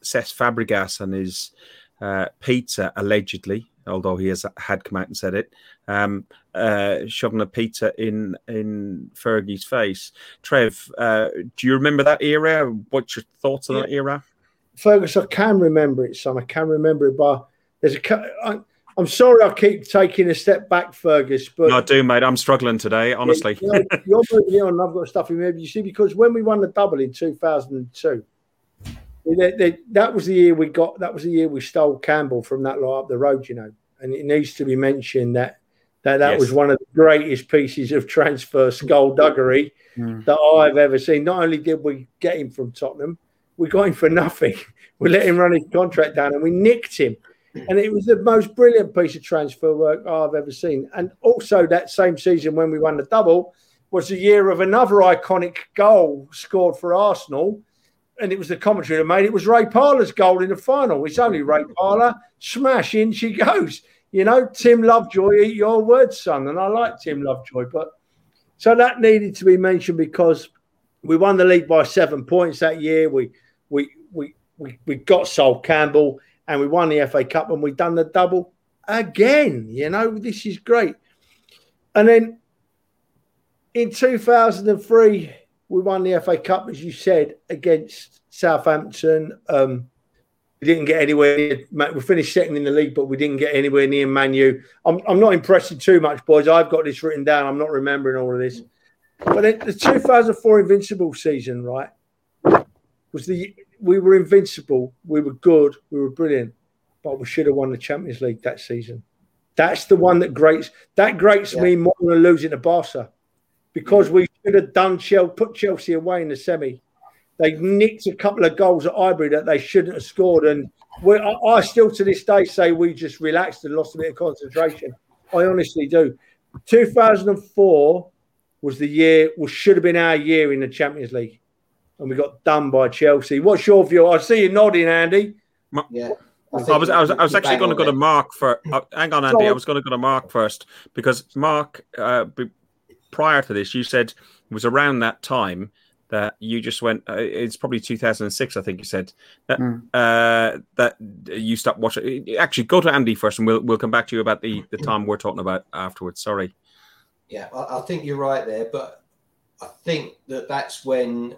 S2: Cesc Fabregas and his uh, pizza, allegedly, although he has had come out and said it, um, uh, shoving a pizza in in Fergie's face. Trev, uh, do you remember that era? What's your thoughts on yeah. that era?
S5: Fergus, I can remember it, son. I can remember it, but there's a. I, I'm sorry, I keep taking a step back, Fergus. But
S2: no, I do, mate. I'm struggling today, honestly.
S5: You know, you're moving on. I've got stuff in there. You see, because when we won the double in 2002, they, they, that was the year we got. That was the year we stole Campbell from that lot up the road. You know, and it needs to be mentioned that that that yes. was one of the greatest pieces of transfer skullduggery mm. that I've ever seen. Not only did we get him from Tottenham, we got him for nothing. We let him run his contract down and we nicked him. And it was the most brilliant piece of transfer work I've ever seen. And also that same season when we won the double was the year of another iconic goal scored for Arsenal. And it was the commentary that made it was Ray Parlour's goal in the final. It's only Ray Parlour. Smash in she goes. You know, Tim Lovejoy, eat your words, son. And I like Tim Lovejoy. But so that needed to be mentioned because we won the league by seven points that year. We we we we, we got Sol Campbell and we won the FA Cup and we done the double again. You know, this is great. And then in 2003, we won the FA Cup, as you said, against Southampton. Um, we didn't get anywhere near. We finished second in the league, but we didn't get anywhere near Manu. I'm, I'm not impressing too much, boys. I've got this written down. I'm not remembering all of this. But the 2004 Invincible season, right, was the we were invincible. We were good. We were brilliant, but we should have won the Champions League that season. That's the one that grates. That grates yeah. me more than losing to Barca, because mm. we should have done Chelsea, put Chelsea away in the semi they nicked a couple of goals at Highbury that they shouldn't have scored. And I, I still to this day say we just relaxed and lost a bit of concentration. I honestly do. 2004 was the year, well, should have been our year in the Champions League. And we got done by Chelsea. What's your view? I see you nodding, Andy.
S4: Yeah.
S2: I was, I was, I was, I was actually going to go to Mark for. Uh, hang on, Andy. I was going to go to Mark first because Mark, uh, b- prior to this, you said it was around that time that you just went. Uh, it's probably 2006, I think you said that
S3: Mm.
S2: uh, that you stopped watching. Actually, go to Andy first, and we'll we'll come back to you about the the time we're talking about afterwards. Sorry.
S4: Yeah, I, I think you're right there, but I think that that's when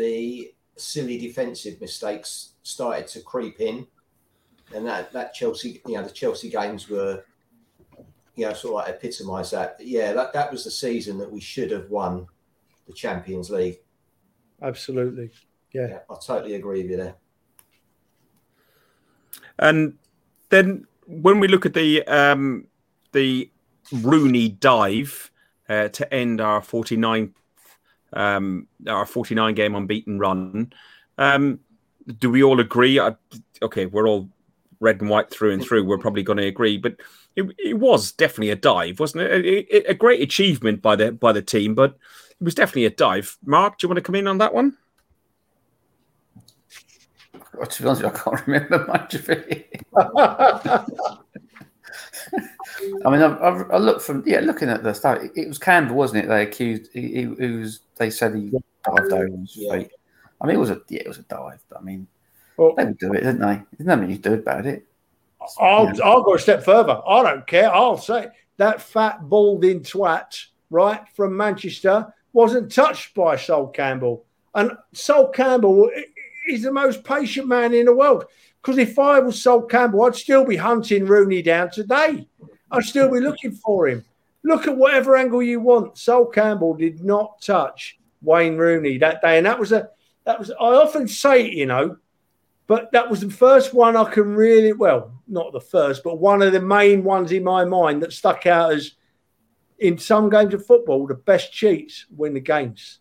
S4: the silly defensive mistakes started to creep in, and that that Chelsea, you know, the Chelsea games were, you know, sort of like epitomised that. Yeah, that that was the season that we should have won the Champions League.
S5: Absolutely. Yeah.
S4: Yeah, I totally agree with you there.
S2: And then when we look at the um, the Rooney dive uh, to end our 49 um, our 49 game unbeaten run, um, do we all agree? I, okay, we're all red and white through and through. We're probably going to agree, but it, it was definitely a dive, wasn't it? A, a- a great achievement by the by the team, but it was definitely a dive. Mark, do you want to come in on that one?
S3: Well, to be honest, I can't remember much of it. I mean, I, I, I looked from yeah, looking at the stuff. It, it was Campbell, wasn't it? They accused. He, he, he was. They said he dived over his
S4: Yeah.
S3: feet. I mean, it was a yeah, it was a dive. But I mean,
S5: Well,
S3: they would do it, didn't they? There's nothing you do about it.
S5: I'll. I'll go a step further. I don't care. I'll say that fat balding twat, right, from Manchester wasn't touched by Sol Campbell. And Sol Campbell is the most patient man in the world. Because if I was Sol Campbell, I'd still be hunting Rooney down today. I'd still be looking for him. Look at whatever angle you want. Sol Campbell did not touch Wayne Rooney that day. And that was a that was I often say it, you know, but that was the first one I can really, well, not the first, but one of the main ones in my mind that stuck out as in some games of football, the best cheats win the games.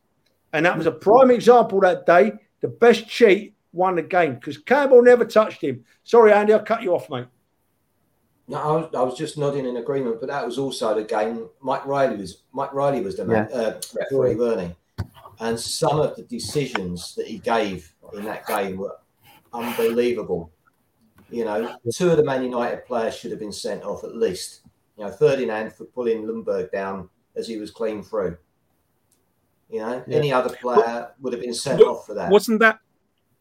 S5: And that was a prime example that day. The best cheat won the game because Campbell never touched him. Sorry, Andy, I cut you off, mate.
S4: No, I was, I was just nodding in agreement, but that was also the game. Mike Riley was Mike Riley was the man, uh, referee, weren't he? And some of the decisions that he gave in that game were unbelievable. You know, two of the Man United players should have been sent off at least. You know, Ferdinand for pulling Ljungberg down as he was clean through. You know,
S5: Yeah.
S4: any other player would have been sent
S2: Well,
S4: off for that.
S2: Wasn't that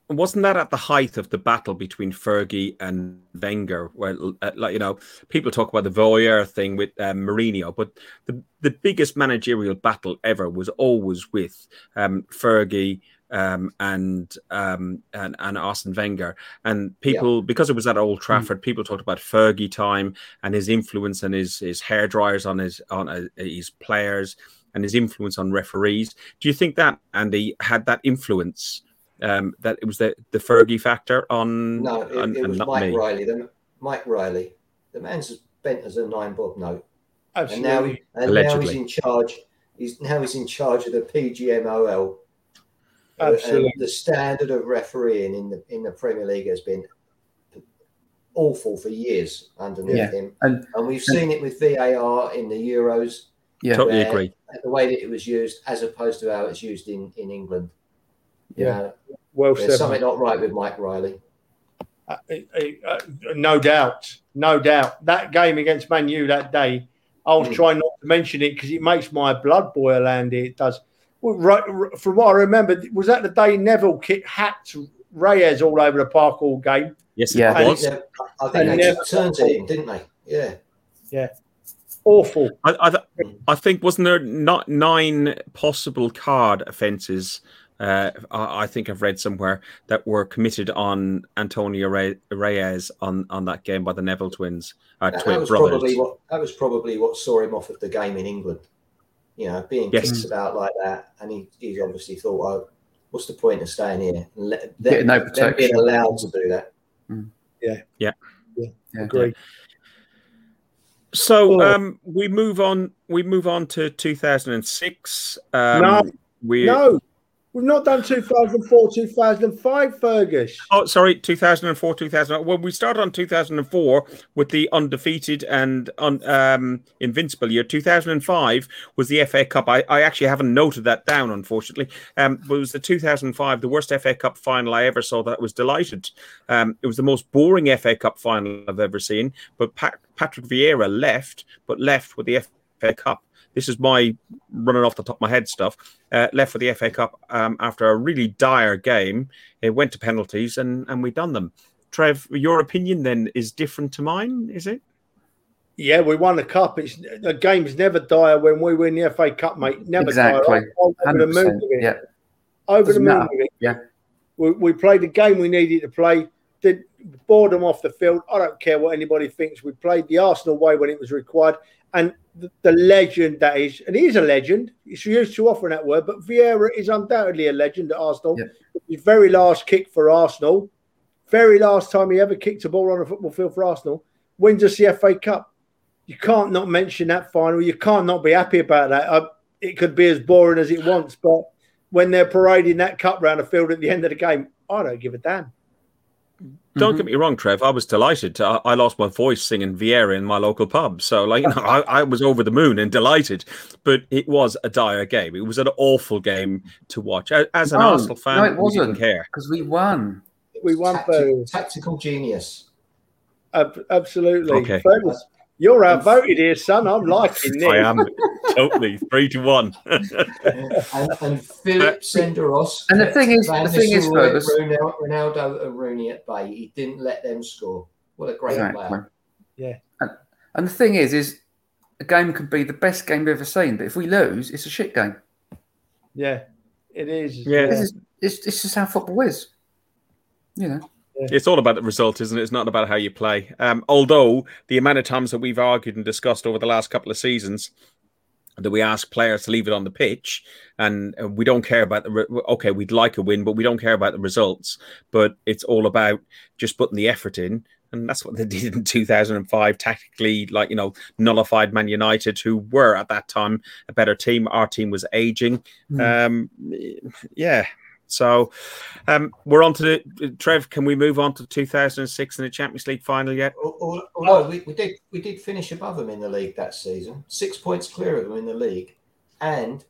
S2: wasn't that at the height of the battle between Fergie and Wenger? Where, uh, like you know, people talk about the Voyeur thing with um, Mourinho, but the the biggest managerial battle ever was always with um, Fergie. Um, and um, and and Arsene Wenger and people because it was at Old Trafford, people talked about Fergie time and his influence and his his hair dryers on his on uh, his players and his influence on referees. Do you think that Andy had that influence um, that it was the the Fergie factor on
S4: No, it,
S2: on-
S4: it was Mike
S2: me.
S4: Riley. The, Mike Riley. The man's as bent as a nine bob note. and
S5: Absolutely.
S4: now he, and now he's in charge. He's now he's in charge of the PGMOL. Uh,
S5: Absolutely.
S4: And the standard of refereeing in the in the Premier League has been awful for years underneath
S3: Yeah.
S4: him,
S3: And
S4: and we've seen it with VAR in the Euros,
S3: yeah,
S2: Totally agree.
S4: the way that it was used, as opposed to how it's used in in England. You
S5: Yeah.
S4: know,
S5: well
S4: there's
S5: said.
S4: something not right with Mike Riley.
S5: Uh, uh, uh, no doubt, no doubt. That game against Man U that day, I was
S4: Mm.
S5: trying not to mention it because it makes my blood boil, Andy. It does. Well, right, from what I remember, was that the day Neville kicked hacked Reyes all over the park all game?
S2: Yes,
S3: Yeah.
S2: it
S4: I
S2: was.
S4: think, they, I think
S5: And
S4: they
S5: never-
S4: took turns at him, didn't they? Yeah. Yeah.
S5: Awful.
S2: I, I, th- I think wasn't there not nine possible card offences? Uh, I, I think I've read somewhere that were committed on Antonio Re- Reyes on, on that game by the Neville twins, uh,
S4: That,
S2: twin
S4: that was
S2: brothers.
S4: probably what that was probably what saw him off of the game in England. You know, being
S2: Yes.
S4: kicked about like that, and he, he obviously thought, "Oh, what's the point of staying here?" And let,
S3: Getting no
S4: them, them being allowed to do that.
S3: yeah.
S5: Yeah, agree.
S2: So
S5: Oh.
S2: um, we move on. We move on to 2006. Um,
S5: No,
S2: we
S5: No, We've not done 2004, 2005, Fergus.
S2: Oh, sorry, 2004, 2000. Well, we started on 2004 with the undefeated and un, um, invincible year. 2005 was the FA Cup. I, I actually haven't noted that down, unfortunately. Um, it was the 2005, the worst FA Cup final I ever saw. That was delighted. Um, it was the most boring FA Cup final I've ever seen. But Pat, Patrick Vieira left, but left with the FA Cup. This is my running off the top of my head stuff. Uh, left for the FA Cup um, after a really dire game. It went to penalties and and we done them. Trev, your opinion then is different to mine, is it?
S5: Yeah, we won the cup. It's the game's never dire when we win the FA Cup, mate. Never
S3: exactly.
S5: dire. Over the moon.
S3: Yeah.
S5: Over
S3: Doesn't
S5: the moon.
S3: matter.
S5: with it.
S3: Yeah.
S5: We, we played the game we needed to play. Did boredom off the field. I don't care what anybody thinks. We played the Arsenal way when it was required. And the, the legend that is, and he is a legend. It's used too often that word, but Vieira is undoubtedly a legend at Arsenal.
S3: Yeah.
S5: His very last kick for Arsenal, very last time he ever kicked a ball on a football field for Arsenal, wins us the FA Cup. You can't not mention that final. You can't not be happy about that. Uh, it could be as boring as it wants, but when they're parading that cup round the field at the end of the game, I don't give a damn.
S2: Don't
S3: Mhm.
S2: get me wrong, Trev. I was delighted. I, I lost my voice singing Vieira in my local pub, so like you know, I, I was over the moon and delighted. But it was a dire game. It was an awful game to watch. As an
S3: No,
S2: Arsenal fan,
S3: no, it
S2: we didn't
S3: wasn't.
S2: care.
S3: Because we won.
S5: We won
S4: Tacti- tactical genius.
S5: Ab- absolutely.
S2: Okay.
S5: Fergus, you're outvoted here, son. I'm liking this.
S2: I am totally three to one.
S4: and, and Philip Senderos.
S3: And the thing is-
S4: Van
S3: the thing is,
S4: Nistelrooy,
S3: Fergus-
S4: Ronaldo, Ronaldo and Rooney at bay. He didn't let them score. What a great
S3: Exactly.
S4: player.
S5: Yeah.
S3: And, and the thing is, is a game can be the best game we've ever seen, but if we lose, it's a shit game.
S5: Yeah, it is.
S2: Yeah.
S3: This is it's, it's just how football is. You know.
S2: It's all about the result, isn't it? It's not about how you play. Um, although the amount of times that we've argued and discussed over the last couple of seasons that we ask players to leave it on the pitch, and we don't care about the re- okay, we'd like a win, but we don't care about the results. But it's all about just putting the effort in, and that's what they did in 2005. Tactically, like you know, nullified Man United, who were at that time a better team. Our team was aging.
S3: Mm.
S2: Um, yeah. So um, we're on to the Trev. Can we move on to 2006 in the Champions League final yet?
S4: Al- al- Although we, we did we did finish above them in the league that season, six points clear of them in the league, and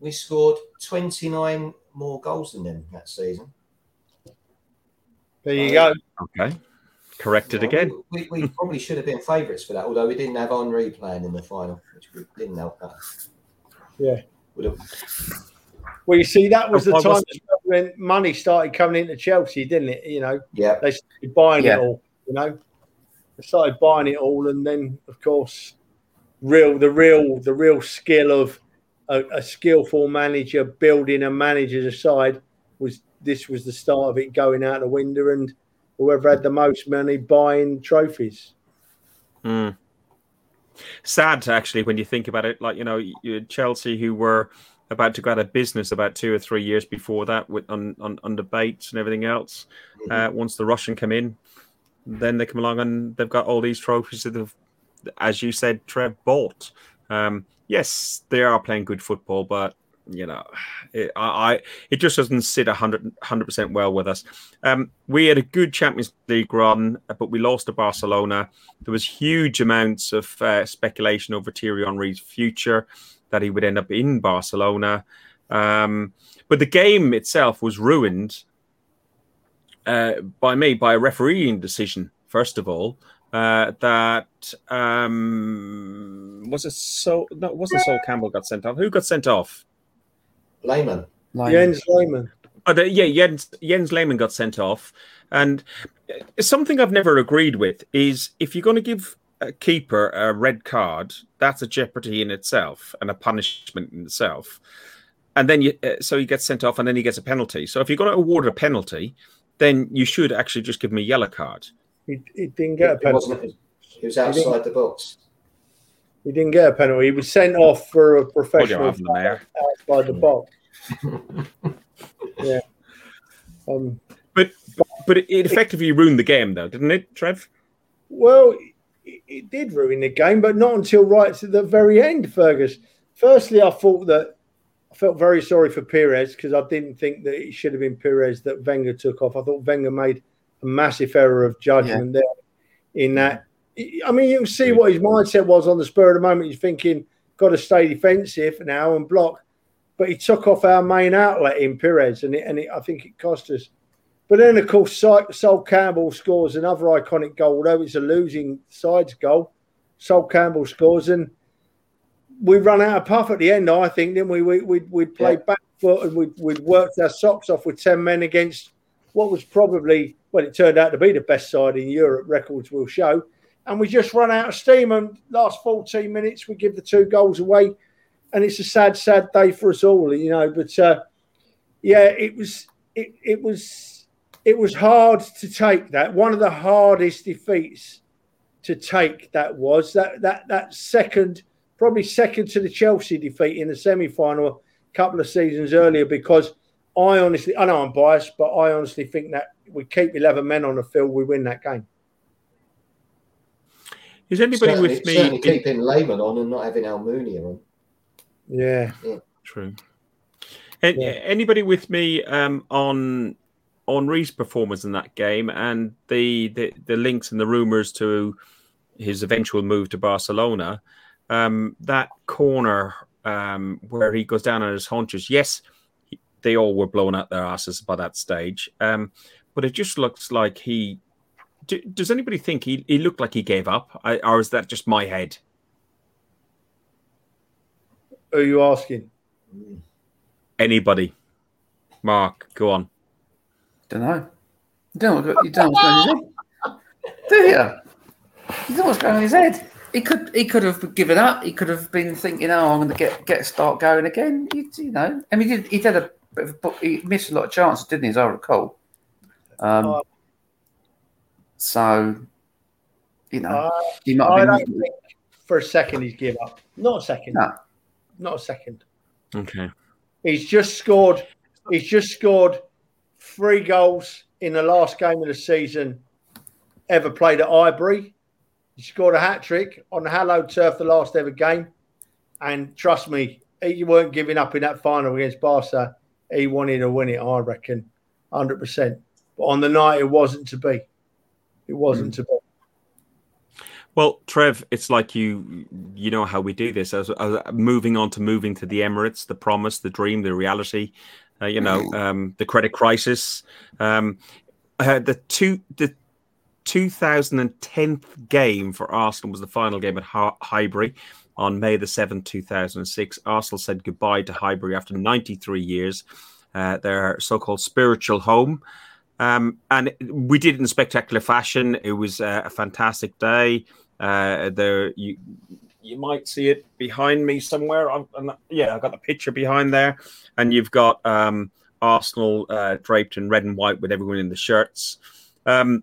S4: we scored 29 more goals than them that season.
S5: There you go.
S2: Okay, corrected again.
S4: We, we, we probably should have been favourites for that, although we didn't have Henry playing in the final, which we didn't help that.
S5: Yeah.
S4: Would have,
S5: Well, you see, that was the time
S2: wasn't-
S5: when money started coming into Chelsea, didn't it? You know,
S4: yeah.
S5: they started buying
S3: Yeah.
S5: it all. You know, they started buying it all, and then, of course, real the real the real skill of a, a skillful manager building a manager's side was this was the start of it going out the window, and whoever had the most money buying trophies.
S2: Hmm. Sad, actually, when you think about it. Like you know, Chelsea who were about to go out of business about two or three years before that, with on on, on debates and everything else. Uh, once the Russian come in, then they come along and they've got all these trophies that have, as you said, Trev bought. Um, yes, they are playing good football, but you know, it, I, I it just doesn't sit 100 percent well with us. Um, we had a good Champions League run, but we lost to Barcelona. There was huge amounts of uh, speculation over Thierry Henry's future that he would end up in Barcelona. Um, but the game itself was ruined uh, by me by a refereeing decision. First of all, uh, that um, was it. So no, it wasn't Sol Campbell got sent off. Who got sent off?
S4: Lehmann.
S3: Like,
S5: Jens Lehmann.
S2: Oh, the, yeah, Jens, Jens Lehmann got sent off. And something I've never agreed with is if you're going to give a keeper a red card, that's a jeopardy in itself and a punishment in itself. And then you, uh, so he gets sent off and then he gets a penalty. So if you're going to award a penalty, then you should actually just give him a yellow card.
S5: He, he didn't get a
S4: It
S5: penalty.
S4: wasn't. Was outside the box.
S5: He didn't get a penalty. He was sent off for a professional
S2: hand, the
S5: outside the box. yeah. Um,
S2: But but it, it effectively ruined the game, though, didn't it, Trev?
S5: well, it, it did ruin the game, but not until right to the very end, Fergus. Firstly, I thought that I felt very sorry for Pires because I didn't think that it should have been Pires that Wenger took off. I thought Wenger made a massive error of judgment yeah. there in that. I mean, you can see what his mindset was on the spur of the moment. He's thinking, got to stay defensive now and block. But he took off our main outlet in Pires, and, it, and it, I think it cost us. But then, of course, Sol Campbell scores another iconic goal, although it's a losing sides goal. Sol Campbell scores, and we run out of puff at the end. I think, didn't we? we we'd, we'd play yeah. back foot and we'd, we'd worked our socks off with ten men against what was probably well, it turned out to be the best side in Europe. Records will show, and we just run out of steam. And last fourteen minutes, we give the two goals away, and it's a sad, sad day for us all, you know. But uh, yeah, it was it, it was it was hard to take that. One of the hardest defeats to take that was that that that second probably second to the Chelsea defeat in the semi final a couple of seasons earlier because I honestly, I know I'm biased, but I honestly think that we keep 11 men on the field, we win that game.
S2: Is anybody certainly, with me?
S4: Certainly keeping Lehmann on and not having Almunia on.
S5: Yeah.
S2: yeah. True. And, yeah. Anybody with me um, on Henry's performance in that game and the, the, the links and the rumours to his eventual move to Barcelona? um, that corner um, where he goes down on his haunches, yes, they all were blown out their asses by that stage. Um, but it just looks like he. Do, does anybody think he, he looked like he gave up, I, or is that just my head?
S5: Who are you asking?
S2: Anybody? Mark, go on.
S3: Don't know. You don't know, you don't know what's going on his head. Do you? You know what's going on his head. He could he could have given up. He could have been thinking, "Oh, I'm going to get get start going again." You, you know, I mean, he did, he did a bit of a, he missed a lot of chances, didn't he? As I recall. Um, uh, so, you know, uh, he might
S5: have been. think for a second he's give up. Not a second. No. Not a second.
S2: Okay.
S5: He's just scored. He's just scored three goals in the last game of the season ever played at Highbury. He scored a hat trick on the hallowed turf the last ever game. And trust me, he weren't giving up in that final against Barca. He wanted to win it, I reckon, 100%. But on the night, it wasn't to be. It wasn't mm. to be.
S2: Well, Trev, it's like you you know how we do this. As, as moving on to moving to the Emirates, the promise, the dream, the reality, uh, you know, um, the credit crisis. Um, uh, the two the 2010th game for Arsenal was the final game at Highbury on May the 7th, 2006. Arsenal said goodbye to Highbury after 93 years, uh, their so called spiritual home. Um, and we did it in spectacular fashion. It was uh, a fantastic day. Uh, there, you you might see it behind me somewhere. I'm, I'm, yeah, I've got the picture behind there, and you've got um, Arsenal uh, draped in red and white with everyone in the shirts. Um,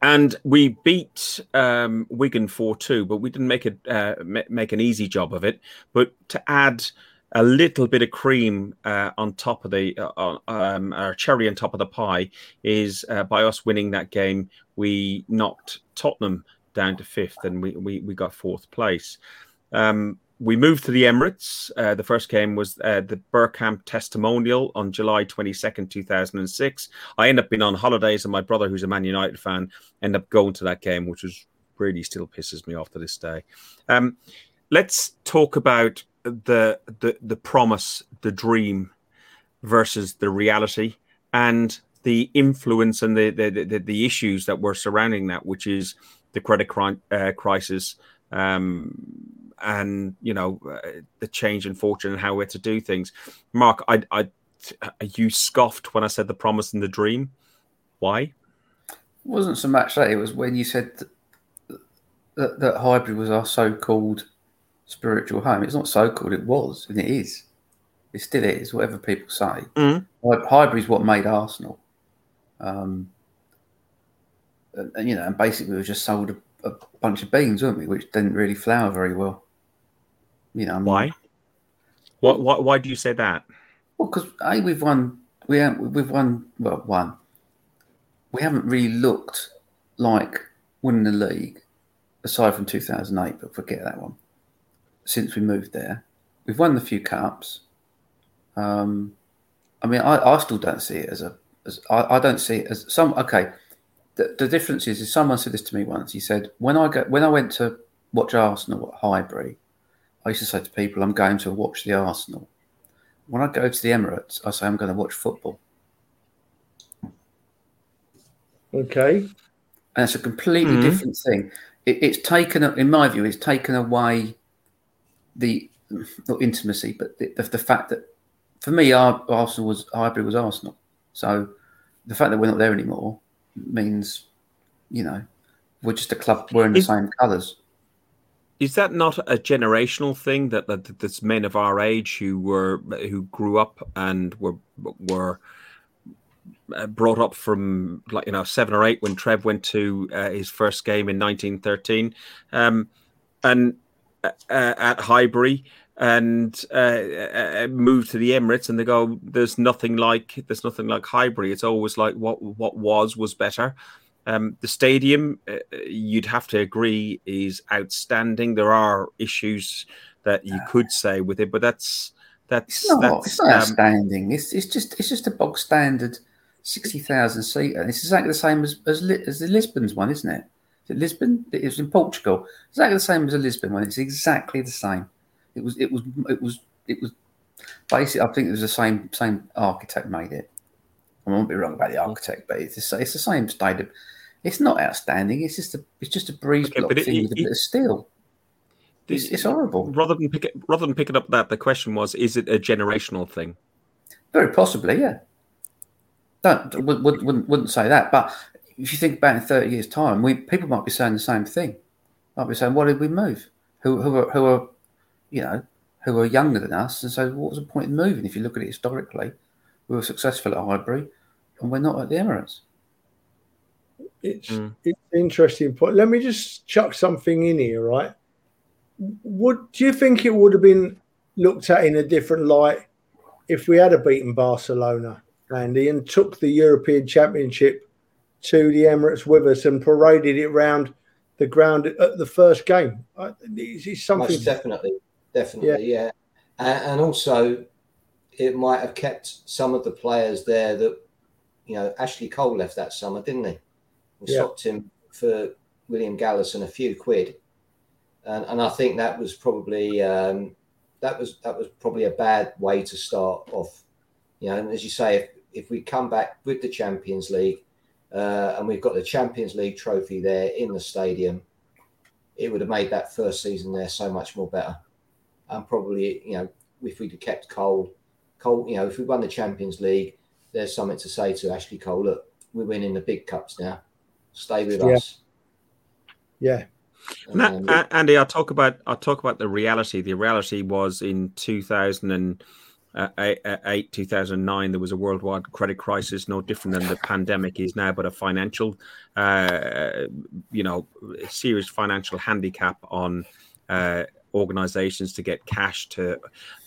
S2: and we beat um, Wigan four two, but we didn't make it uh, make an easy job of it. But to add a little bit of cream uh, on top of the uh, um, cherry on top of the pie is uh, by us winning that game, we knocked Tottenham down to fifth, and we we, we got fourth place. Um, we moved to the Emirates. Uh, the first game was uh, the Bergkamp Testimonial on July 22nd, 2006. I ended up being on holidays, and my brother, who's a Man United fan, ended up going to that game, which was really still pisses me off to this day. Um, let's talk about the, the the promise, the dream, versus the reality, and the influence and the the, the, the issues that were surrounding that, which is the credit cri- uh, crisis. Um, and you know uh, the change in fortune and how we're to do things. Mark, I, I, you scoffed when I said the promise and the dream. Why? It
S3: wasn't so much that it was when you said that, that, that Highbury was our so-called spiritual home. It's not so-called; it was, and it is. It still is, whatever people say.
S2: Mm-hmm.
S3: Highbury's what made Arsenal. Um, and, you know, and basically we were just sold a, a bunch of beans, weren't we? Which didn't really flower very well. You know, I
S2: mean, why? What, why? Why do you say that?
S3: Well, because hey, we've won. We have, we've won. Well, one. We haven't really looked like winning the league, aside from 2008. But forget that one. Since we moved there, we've won the few cups. Um, I mean, I, I still don't see it as a. As, I, I don't see it as some. Okay, the, the difference is, is someone said this to me once. He said when I go when I went to watch Arsenal at Highbury, I used to say to people, "I'm going to watch the Arsenal." When I go to the Emirates, I say I'm going to watch football.
S5: Okay.
S3: And it's a completely
S2: Mhm.
S3: different thing. It, it's taken, in my view, it's taken away the not intimacy, but the, the, the fact that for me, our Arsenal was Highbury was Arsenal. So the fact that we're not there anymore means, you know, we're just a club wearing the
S2: Is-
S3: same colours.
S2: Is that not a generational thing that, that men of our age who were who grew up and were were uh, brought up from like you know seven or eight when Trev went to uh, his first game in 1913, um, and uh, uh, at Highbury and uh, uh, moved to the Emirates, and they go, "There's nothing like there's nothing like Highbury. It's always like what what was was better." Um, the stadium, uh, you'd have to agree, is outstanding. There are issues that you could say with it, but that's that's
S3: It's not.
S2: that's
S3: it's not
S2: um,
S3: outstanding. It's it's just it's just a bog standard sixty thousand seater. It's exactly the same as as, as the Lisbon's one, isn't it? Is it Lisbon? It was in Portugal. Exactly the same as the Lisbon one. It's exactly the same. It was it was it was it was basically. I think it was the same same architect made it. I won't be wrong about the architect, but it's the, it's the same stadium. It's not outstanding. It's just a it's just a breeze
S2: Okay,
S3: block
S2: it-
S3: thing with a
S2: it-
S3: bit of steel. It's,
S2: this-
S3: it's horrible.
S2: rather than pick it, rather than picking up that, the question was: Is it a generational thing?
S3: Very possibly, yeah. Don't would, would, wouldn't wouldn't say that, but if you think about in thirty years' time, we people might be saying the same thing. Might be saying, "Why did we move?" Who who are who are, you know, who are younger than us, and so what was the point in moving? If you look at it historically, we were successful at Highbury, and we're not at the Emirates.
S5: It's
S2: Mm.
S5: it's an interesting point. Let me just chuck something in here, right? Would do you think it would have been looked at in a different light if we had a beaten Barcelona, Andy, and took the European Championship to the Emirates with us and paraded it round the ground at the first game? It's, it's something.
S4: Most definitely, definitely, yeah. And, and also, it might have kept some of the players there that, you know, Ashley Cole left that summer, didn't he? We
S5: Yeah.
S4: swapped him for William Gallas and a few quid, and and I think that was probably um, that was that was probably a bad way to start off. You know, and as you say, if if we come back with the Champions League, uh, and we've got the Champions League trophy there in the stadium, it would have made that first season there so much more better. And probably, you know, if we'd have kept Cole, Cole, you know, if we won the Champions League, there's something to say to Ashley Cole. Look, we're winning the big cups now. Stay with
S5: Yeah.
S4: us.
S5: yeah,
S2: And that-
S4: Um,
S2: A- Andy, I'll talk about I'll talk about the reality. The reality was in 2008, 2009, there was a worldwide credit crisis, no different than the pandemic is now, but a financial, uh, you know, serious financial handicap on uh, organizations to get cash to.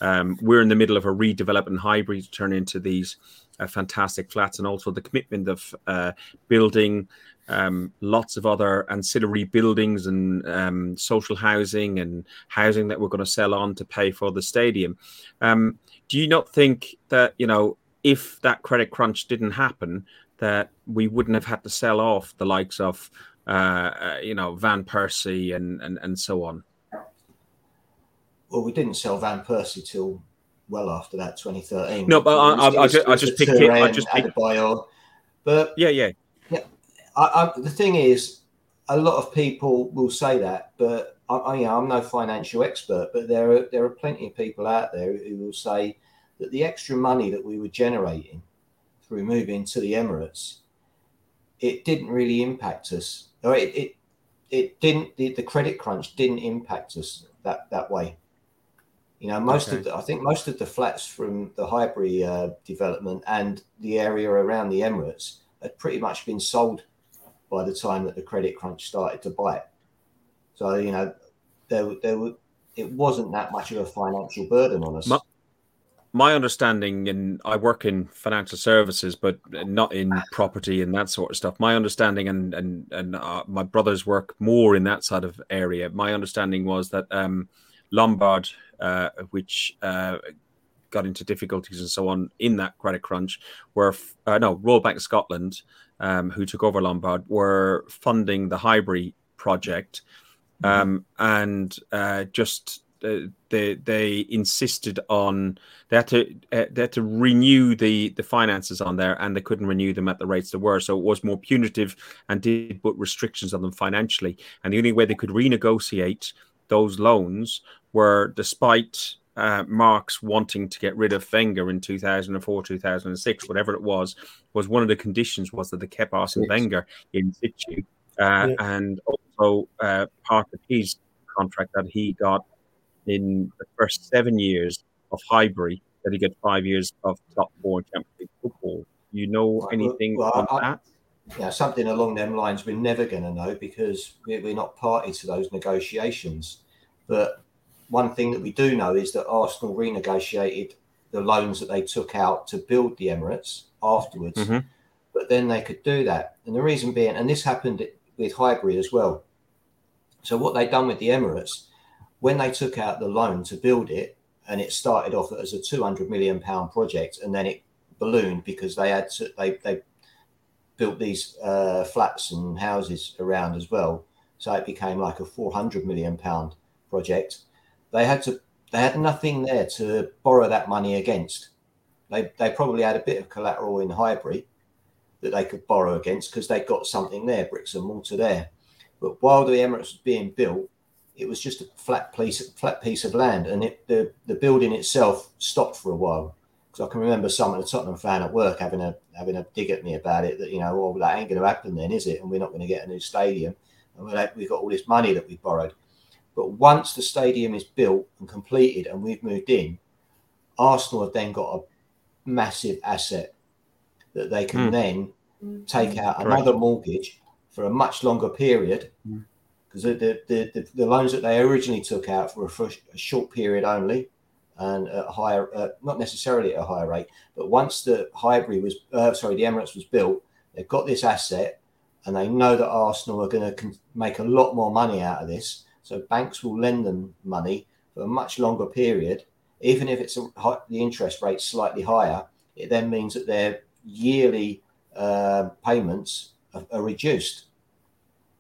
S2: Um, we're in the middle of a redevelopment Highbury to turn into these uh, fantastic flats, and also the commitment of uh, building um, lots of other ancillary buildings and um, social housing and housing that we're going to sell on to pay for the stadium. Um, do you not think that you know if that credit crunch didn't happen, that we wouldn't have had to sell off the likes of uh, uh, you know Van Persie and and, and so on?
S4: Well, we didn't sell Van Persie till well after that, 2013.
S2: No, but I- I- I
S4: was-
S2: ju- I just picked it- I just picked-
S4: Adebayor. But
S2: Yeah, yeah.
S4: I, I, the thing is, a lot of people will say that, but I, I, you know, I'm no financial expert, but there are there are plenty of people out there who will say that the extra money that we were generating through moving to the Emirates, it didn't really impact us, or it it, it didn't the, the credit crunch didn't impact us that that way. You know, most
S2: Okay.
S4: of the, I think most of the flats from the Highbury uh, development and the area around the Emirates had pretty much been sold by the time that the credit crunch started to bite. So you know, there there were it wasn't that much of a financial burden on us.
S2: Ma- my understanding and i work in financial services but not in property and that sort of stuff my understanding and and and uh, my brothers work more in that side of area my understanding was that um lombard which uh, got into difficulties and so on in that credit crunch, where uh, no Royal Bank of Scotland, um, who took over Lombard, were funding the Highbury project, mm-hmm. um, and uh, just uh, they they insisted on they had to uh, they had to renew the the finances on there and they couldn't renew them at the rates they were. So it was more punitive and did put restrictions on them financially. And the only way they could renegotiate those loans were despite uh, Marks wanting to get rid of Wenger in 2004, 2006, whatever it was, was one of the conditions was that they kept Arsene Wenger in situ, uh, yeah. and also uh, part of his contract that he got in the first seven years of Highbury that he got five years of top four Champions League football. You know anything well, on I, that?
S4: Yeah, something along them lines we're never going to know because we're not party to those negotiations. But one thing that we do know is that Arsenal renegotiated the loans that they took out to build the Emirates afterwards. Mm-hmm. But then they could do that. And the reason being, and this happened with Highbury as well. So what they done with the Emirates when they took out the loan to build it, and it started off as a 200 million pound project, and then it ballooned because they had to, they they built these uh, flats and houses around as well, so it became like a 400 million pound project. They had to they had nothing there to borrow that money against. They they probably had a bit of collateral in Highbury that they could borrow against because they got something there, bricks and mortar there. But while the Emirates was being built, it was just a flat piece, flat piece of land, and it, the the building itself stopped for a while. Because I can remember some of the Tottenham fan at work having a having a dig at me about it. That you know, well, that ain't going to happen then, is it? And we're not going to get a new stadium, and we're like, we've got all this money that we borrowed. But once the stadium is built and completed, and we've moved in, Arsenal have then got a massive asset that they can mm. then take out another mortgage for a much longer period. Mm because the, the, the, the, loans that they originally took out were for a short period only and at higher, uh, not necessarily at a higher rate, but once the Highbury was, uh, sorry, the Emirates was built, they've got this asset and they know that Arsenal are going to make a lot more money out of this. So banks will lend them money for a much longer period, even if it's a, the interest rate slightly higher. It then means that their yearly uh, payments are, are reduced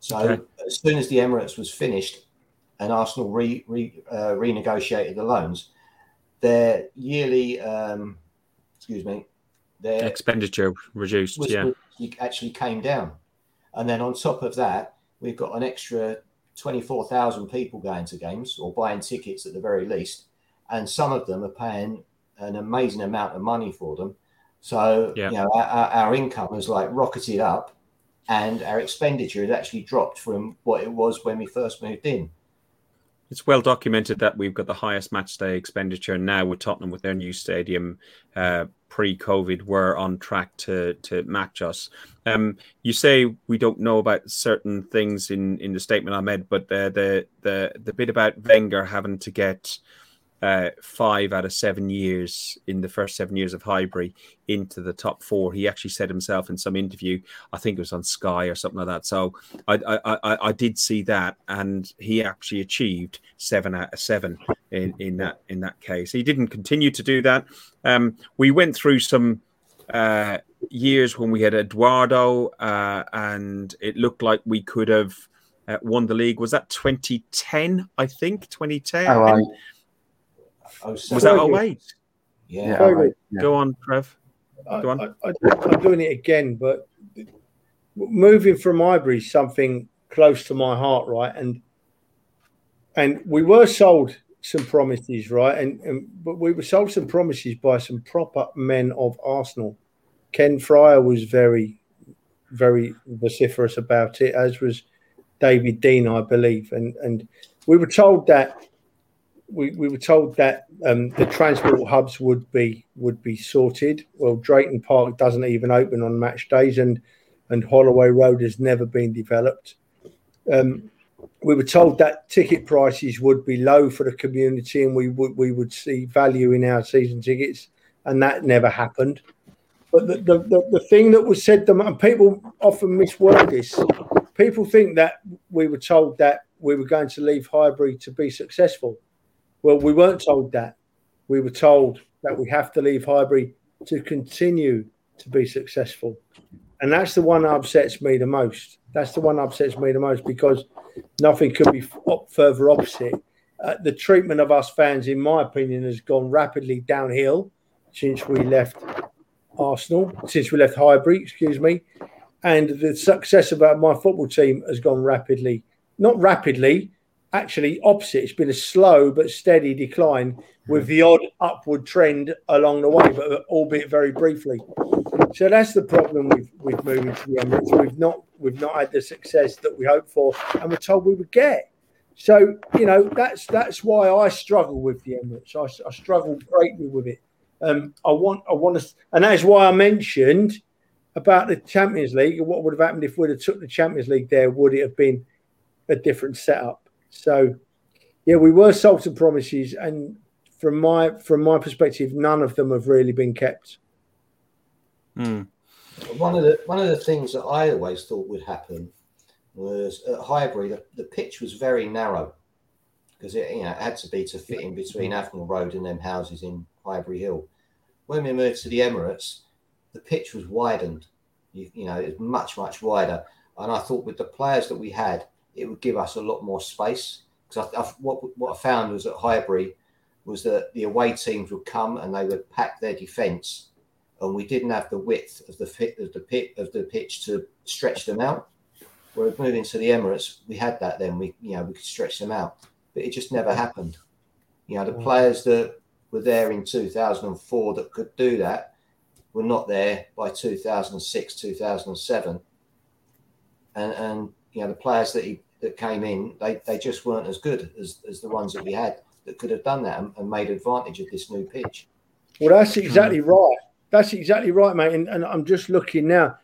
S4: so okay. as soon as the Emirates was finished and Arsenal re, re, uh, renegotiated the loans, their yearly, um, excuse me, their
S2: expenditure reduced. Yeah,
S4: actually came down, and then on top of that, we've got an extra twenty-four thousand people going to games or buying tickets at the very least, and some of them are paying an amazing amount of money for them. So yeah. you know, our, our income has like rocketed up and our expenditure has actually dropped from what it was when we first moved in.
S2: It's well documented that we've got the highest match day expenditure now with Tottenham with their new stadium. Uh, pre-COVID, we're on track to to match us. Um, you say we don't know about certain things in in the statement I made, but the the the the bit about Wenger having to get uh, five out of seven years in the first seven years of Highbury into the top four. He actually said himself in some interview, I think it was on Sky or something like that. So I I, I, I did see that, and he actually achieved seven out of seven in, in that in that case. He didn't continue to do that. Um, we went through some. Uh, years when we had Eduardo, uh, and it looked like we could have uh, won the league. Was that 2010? I think 2010. Oh.
S4: Oh,
S2: was that a
S4: Yeah. yeah, yeah.
S2: Go on, Trev.
S5: Go on. I, am doing it again, but moving from Highbury, something close to my heart, right? And and we were sold some promises, right? And, and but we were sold some promises by some proper men of Arsenal. Ken Friar was very, very vociferous about it, as was David Dein, I believe. And and we were told that we, we were told that um, the transport hubs would be would be sorted. Well, Drayton Park doesn't even open on match days, and and Holloway Road has never been developed. Um, we were told that ticket prices would be low for the community, and we would we would see value in our season tickets, and that never happened. But the, the, the, the thing that was said, and people often misword this. People think that we were told that we were going to leave Highbury to be successful well, we weren't told that. We were told that we have to leave Highbury to continue to be successful. And that's the one that upsets me the most. That's the one that upsets me the most because nothing could be further opposite. Uh, the treatment of us fans, in my opinion, has gone rapidly downhill since we left Arsenal, since we left Highbury, excuse me. And the success of my football team has gone rapidly, not rapidly, actually opposite. It's been a slow but steady decline with the odd upward trend along the way, but albeit very briefly. So that's the problem with, with moving to the Emirates. We've not we've not had the success that we hoped for and we're told we would get. So you know that's that's why I struggle with the Emirates. I, I struggle greatly with it. Um, I want I want to, and that's why I mentioned about the Champions League and what would have happened if we'd have took the Champions League there. Would it have been a different setup? So yeah, we were sold some promises, and from my from my perspective, none of them have really been kept.
S2: Mm.
S4: One of the one of the things that I always thought would happen was at Highbury, the, the pitch was very narrow because it, you know, it had to be to fit in between Avenell Road and them houses in Highbury Hill. When we moved to the Emirates, the pitch was widened. You, you know, it was much much wider, and I thought with the players that we had, it would give us a lot more space. Because I, I, what what I found was at Highbury was that the away teams would come and they would pack their defence and we didn't have the width of the fit of the pit of the pitch to stretch them out. Whereas moving to the Emirates, we had that then. We you know we could stretch them out, but it just never happened. You know the mm. players that were there in 2004 that could do that were not there by 2006 2007 and and you know the players that he that came in they, they just weren't as good as, as the ones that we had that could have done that and, and made advantage of this new pitch
S5: well that's exactly mm. right that's exactly right, mate. And, and I'm just looking now.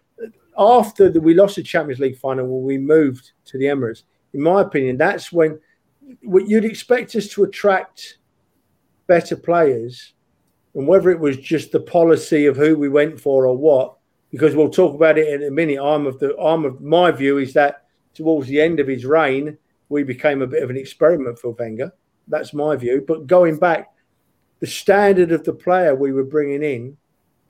S5: After the, we lost the Champions League final, when we moved to the Emirates, in my opinion, that's when what you'd expect us to attract better players. And whether it was just the policy of who we went for or what, because we'll talk about it in a minute. I'm of the I'm of my view is that towards the end of his reign, we became a bit of an experiment for Wenger. That's my view. But going back, the standard of the player we were bringing in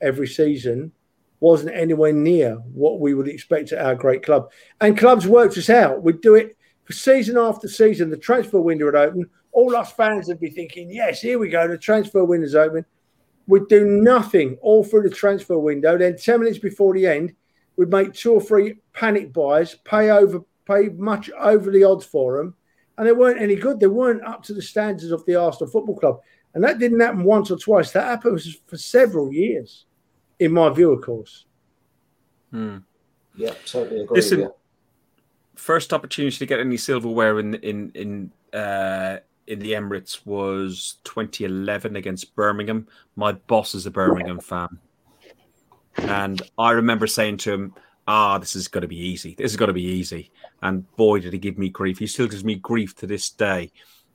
S5: every season wasn't anywhere near what we would expect at our great club. And clubs worked us out. We'd do it for season after season. The transfer window would open. All us fans would be thinking, yes, here we go. The transfer window's open. We'd do nothing all through the transfer window. Then 10 minutes before the end, we'd make two or three panic buys, pay over, pay much over the odds for them. And they weren't any good. They weren't up to the standards of the Arsenal Football Club. And that didn't happen once or twice. That happened for several years in my view, of course.
S2: Hmm.
S4: Yeah, totally agree. Listen,
S2: first opportunity to get any silverware in in in uh, in the Emirates was 2011 against Birmingham. My boss is a Birmingham fan, and I remember saying to him, "Ah, this is going to be easy. This is going to be easy." And boy, did he give me grief. He still gives me grief to this day.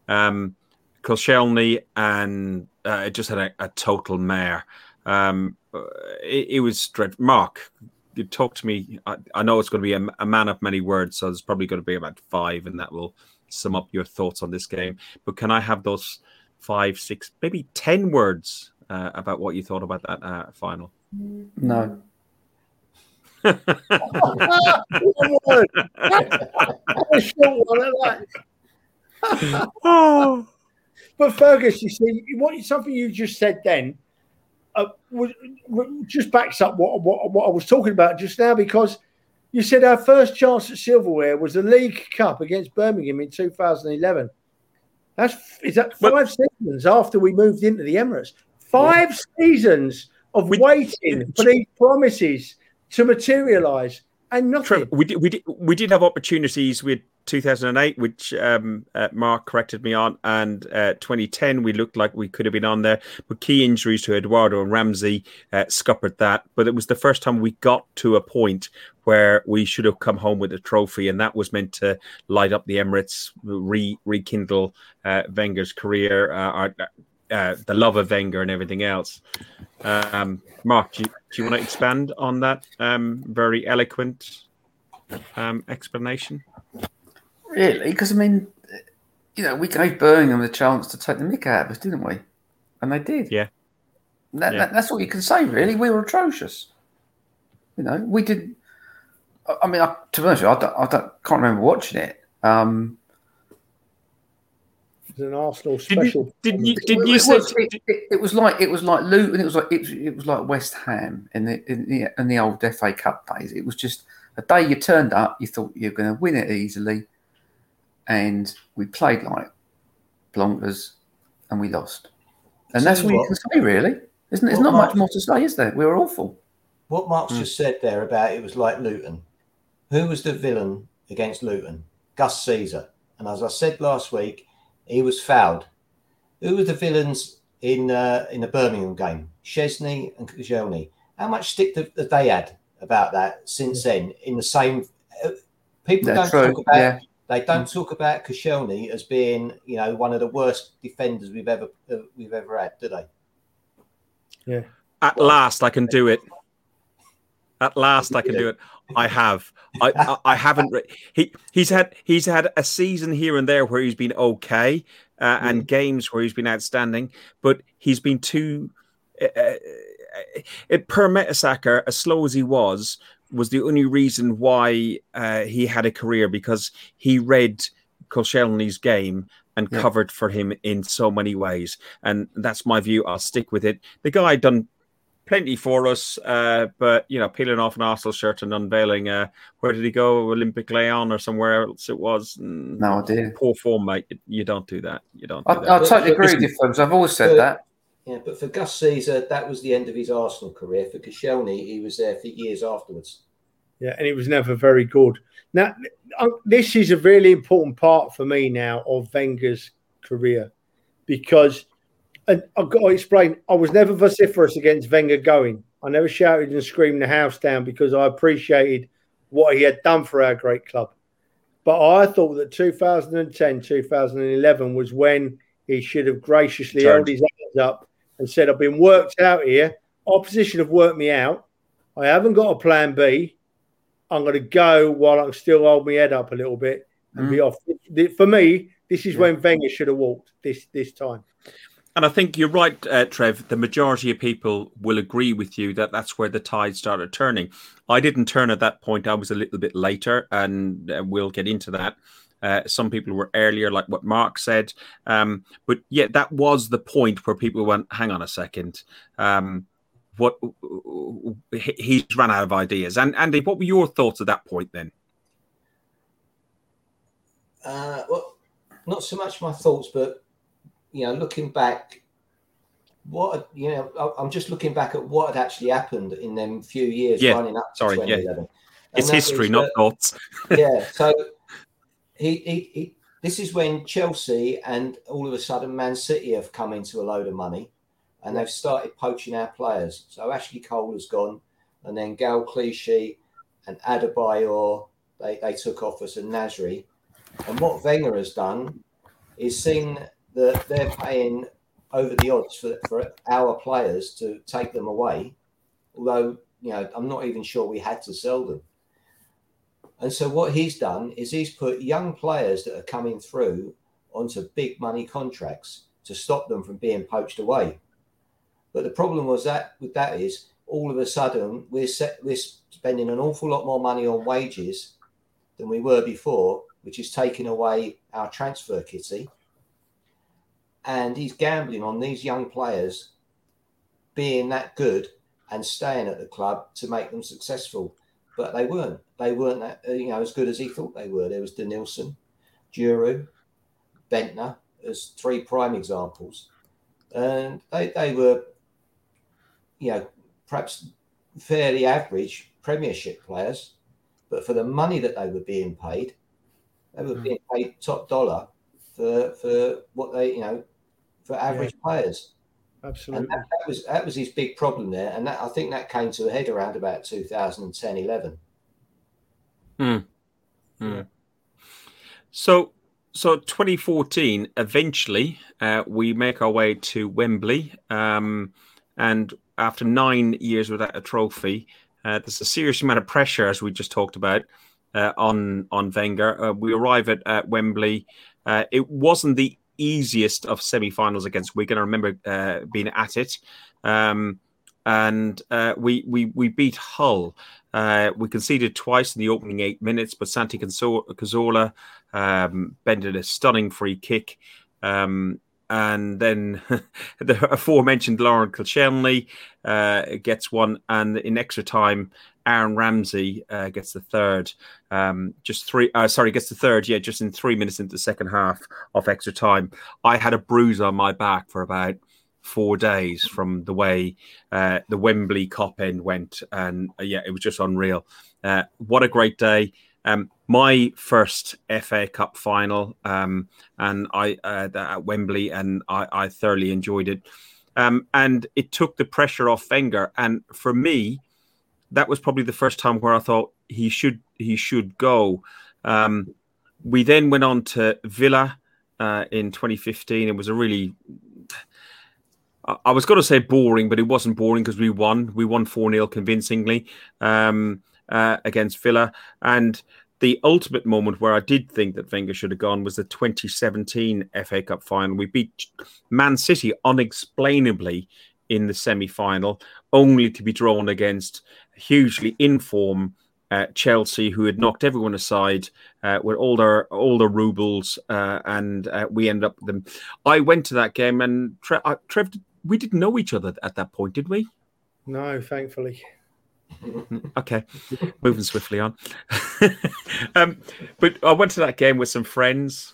S2: Um, Koscielny and uh, just had a, a total mare. Um, it, it, was dreadful. Mark, you talk to me. I, I know it's going to be a, a, man of many words, so there's probably going to be about five, and that will sum up your thoughts on this game. But can I have those five, six, maybe ten words uh, about what you thought about that uh, final?
S3: No.
S5: Oh. But Fergus, you see, what something you just said then uh, just backs up what, what, what I was talking about just now because you said our first chance at silverware was the League Cup against Birmingham in 2011. That's is that five seasons after we moved into the Emirates. Five yeah. seasons of we, waiting for these promises to materialise and nothing.
S2: we did, we did we did have opportunities with 2008, which um, uh, Mark corrected me on, and uh, 2010, we looked like we could have been on there. But key injuries to Eduardo and Ramsey uh, scuppered that. But it was the first time we got to a point where we should have come home with a trophy, and that was meant to light up the Emirates, re- rekindle uh, Wenger's career, uh, uh, the love of Wenger, and everything else. Um, Mark, do you, do you want to expand on that um, very eloquent um, explanation?
S3: Really? Because I mean, you know, we gave Birmingham the chance to take the mick out of us, didn't we? And they did.
S2: Yeah.
S3: That,
S2: Yeah.
S3: that- that's all you can say, really. We were atrocious. You know, we did. I- mean, I, to be honest, you, I, don't, I don't, can't remember watching it. Um,
S5: It's an Arsenal
S2: Did you,
S5: special.
S2: did you,
S3: it,
S2: did you
S3: it
S2: say,
S3: was, it, it, it was like it was like Luton. It was like it, was- it was like West Ham in the in the in the old FA Cup days. It was just a day you turned up, you thought you were going to win it easily, and we played like blonkers, and we lost. And that's
S4: Tell
S3: all
S4: you
S3: you can say, really. Isn't there's not
S4: Mark-
S3: much more to say, is there? We were awful.
S4: What Mark's
S2: Hmm.
S4: just said there about it was like Luton. Who was the villain against Luton? Gus Caesar. And as I said last week, he was fouled. Who were the villains in uh, in the Birmingham game? Szczesny and Koscielny. How much stick have have they had about that since then? In the same, uh, people
S3: Yeah,
S4: don't
S3: true.
S4: talk about.
S3: Yeah.
S4: They don't talk about Koscielny as being, you know, one of the worst defenders we've ever uh, we've ever had, do they? Yeah.
S2: At last, I can do it. At last, I can do it. I have. I, I, I haven't. Re- he he's had he's had a season here and there where he's been okay, uh, and games where he's been outstanding, but he's been too. Uh, uh, it per Mertesacker, as slow as he was, was the only reason why uh, he had a career because he read Koscielny's game and
S3: Yeah.
S2: covered for him in so many ways. And that's my view. I'll stick with it. The guy done plenty for us, uh, but you know, peeling off an Arsenal shirt and unveiling uh, where did he go? Olympic Lyon or somewhere else it was. Mm,
S3: No idea.
S2: Poor form, mate. You don't do that. You don't.
S3: I,
S2: Do
S3: I
S2: that.
S3: totally agree with you, folks. I've always said
S4: but-
S3: that.
S4: Yeah, but for Gus Caesar, that was the end of his Arsenal career. For Koscielny, he was there for years afterwards.
S5: Yeah, and it was never very good. Now, uh, this is a really important part for me now of Wenger's career because, and I've got to explain, I was never vociferous against Wenger going. I never shouted and screamed the house down because I appreciated what he had done for our great club. But I thought that 2010, 2011 was when he should have graciously held his hands up and said, I've been worked out here. Opposition have worked me out. I haven't got a plan B. I'm going to go while I can still hold my head up a little bit and be mm. off. For me, this is when Wenger should have walked this this time.
S2: And I think you're right, uh, Trev. The majority of people will agree with you that that's where the tide started turning. I didn't turn at that point. I was a little bit later, and uh, we'll get into that. Uh, some people were earlier, like what Mark said. Um, but yeah, that was the point where people went, hang on a second. Um, what he's run out of ideas. And Andy, what were your thoughts at that point then?
S4: Uh, well, not so much my thoughts, but you know, looking back, what you know, I'm just looking back at what had actually happened in them few years
S2: Yeah,
S4: running up to
S2: sorry, yeah.
S4: 2011. And
S2: It's history, not thoughts.
S4: yeah. So he, he, he, this is when Chelsea and all of a sudden Man City have come into a load of money and they've started poaching our players. So Ashley Cole has gone, and then Gaël Clichy and Adebayor, they, they took off us and Nasri. And what Wenger has done is seen that they're paying over the odds for, for our players to take them away. Although, you know, I'm not even sure we had to sell them. And so what he's done is he's put young players that are coming through onto big money contracts to stop them from being poached away. But the problem was that with that is all of a sudden we're set, we're spending an awful lot more money on wages than we were before, which is taking away our transfer kitty. And he's gambling on these young players being that good and staying at the club to make them successful. But they weren't. They weren't that uh, you know as good as he thought they were. There was Denilson, Djourou, Bendtner as three prime examples, and they they were, you know, perhaps fairly average Premiership players, but for the money that they were being paid, they were being paid top dollar for for what they you know for average players.
S5: Absolutely.
S4: And that, that was that was his big problem there, and that, I think that came to a head around about 2010, 11.
S2: So, so 2014. Eventually, uh, we make our way to Wembley, um, and after nine years without a trophy, uh, there's a serious amount of pressure, as we just talked about, uh, on on Wenger. Uh, we arrive at, at Wembley. Uh, it wasn't the easiest of semi-finals against Wigan. I remember uh, being at it, um, and uh, we we we beat Hull. Uh, we conceded twice in the opening eight minutes, but Santi Cazorla um, bended a stunning free kick. Um, and then the aforementioned Laurent Koscielny uh, gets one, and in extra time, Aaron Ramsey uh, gets the third. Um, just three, uh, sorry, gets the third. Yeah, just in three minutes into the second half of extra time. I had a bruise on my back for about four days from the way uh, the Wembley cop end went, and uh, yeah, it was just unreal. Uh, what a great day! Um, my first FA Cup final, um, and I uh, at Wembley, and I, I thoroughly enjoyed it. Um, and it took the pressure off Wenger. And for me, that was probably the first time where I thought he should he should go. Um, we then went on to Villa uh, in 2015. It was a really I was going to say boring, but it wasn't boring because we won. We won 4 0 convincingly um, uh, against Villa. And the ultimate moment where I did think that Wenger should have gone was the 2017 FA Cup final. We beat Man City unexplainably in the semi final, only to be drawn against hugely in form. Uh, Chelsea, who had knocked everyone aside uh, with all their all rubles, uh, and uh, we ended up them. I went to that game, and Trev, uh, Trev, we didn't know each other at that point, did we?
S5: No, thankfully.
S2: okay, moving swiftly on. um, but I went to that game with some friends,